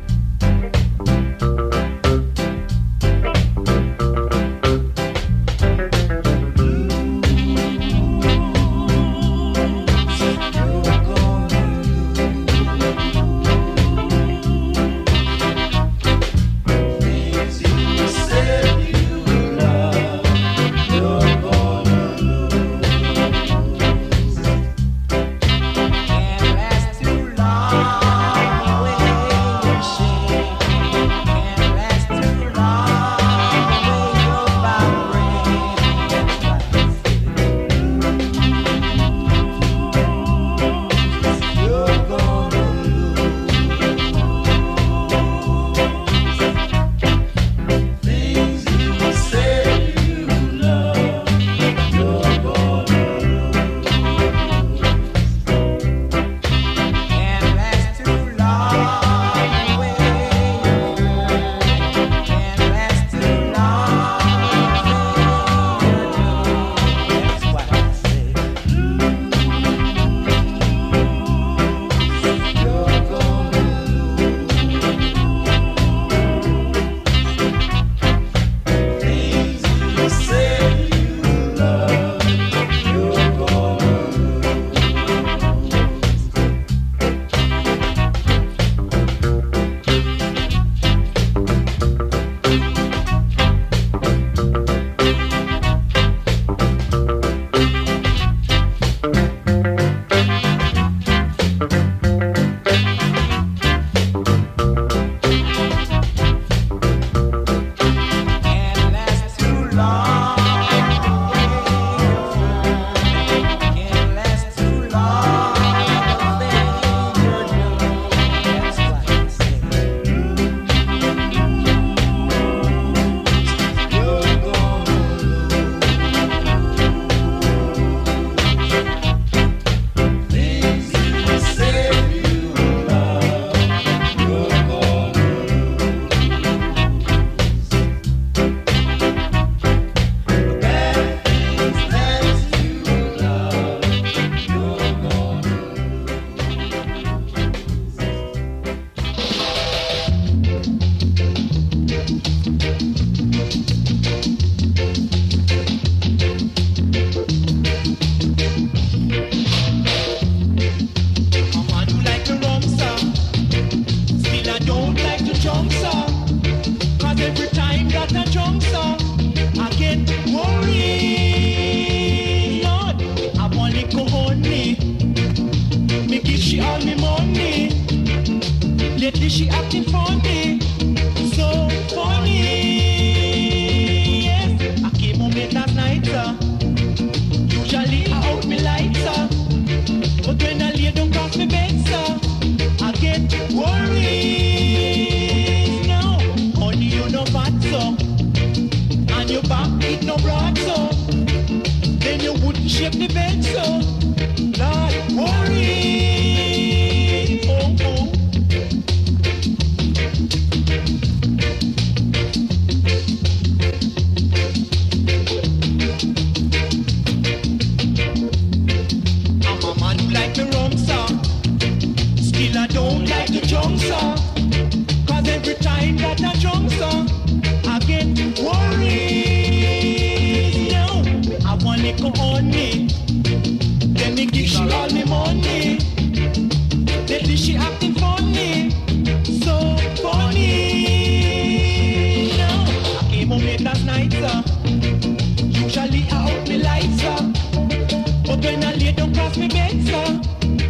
Lay me bed, sir,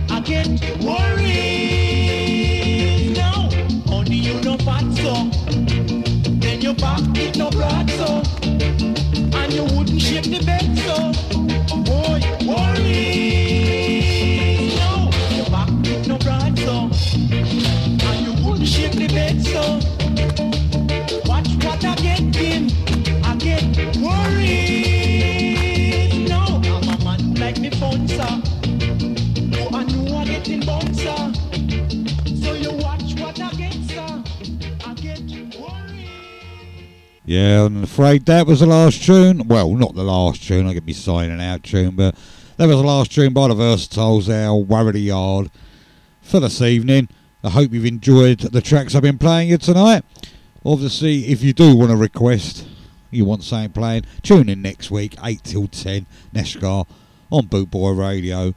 I get worried. Yeah, I'm afraid that was the last tune. Well, not the last tune. I could be signing out tune, but that was the last tune by the Versatiles there, Worries A Yard, for this evening. I hope you've enjoyed the tracks I've been playing you tonight. Obviously, if you do want to request, you want something playing, tune in next week, 8 till 10, Nash Ska, on Bootboy Radio.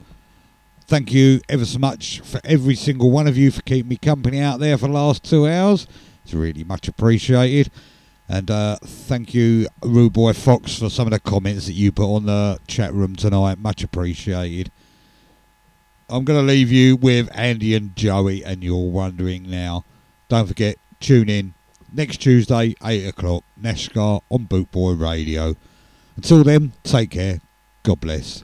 Thank you ever so much for every single one of you for keeping me company out there for the last two hours. It's really much appreciated. And uh, thank you, Rude Boy Fox, for some of the comments that you put on the chat room tonight. Much appreciated. I'm going to leave you with Andy and Joey, and you're wondering now. Don't forget, tune in next Tuesday, 8 o'clock, Nash Ska on Bootboy Radio. Until then, take care. God bless.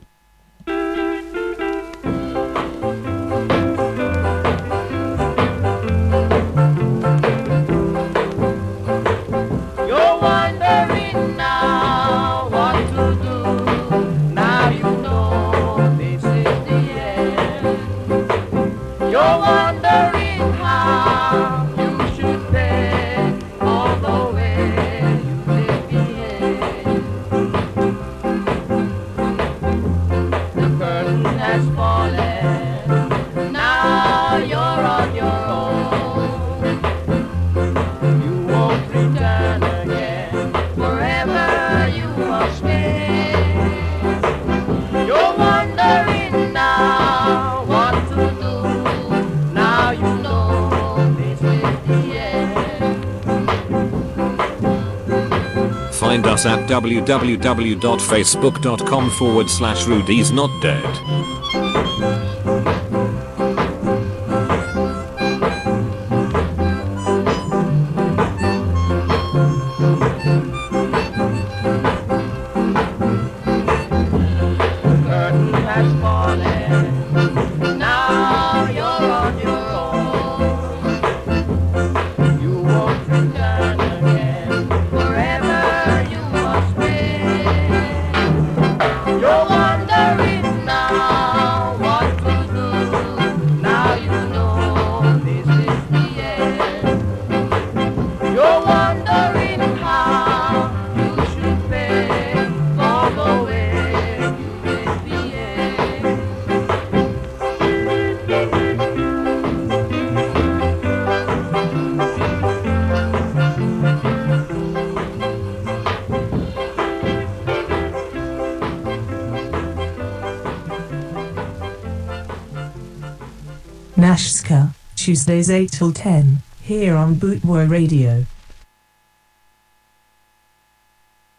Us at www.facebook.com forward slash Rudy's Not Dead. Tuesdays 8 till 10, here on Bootboy Radio.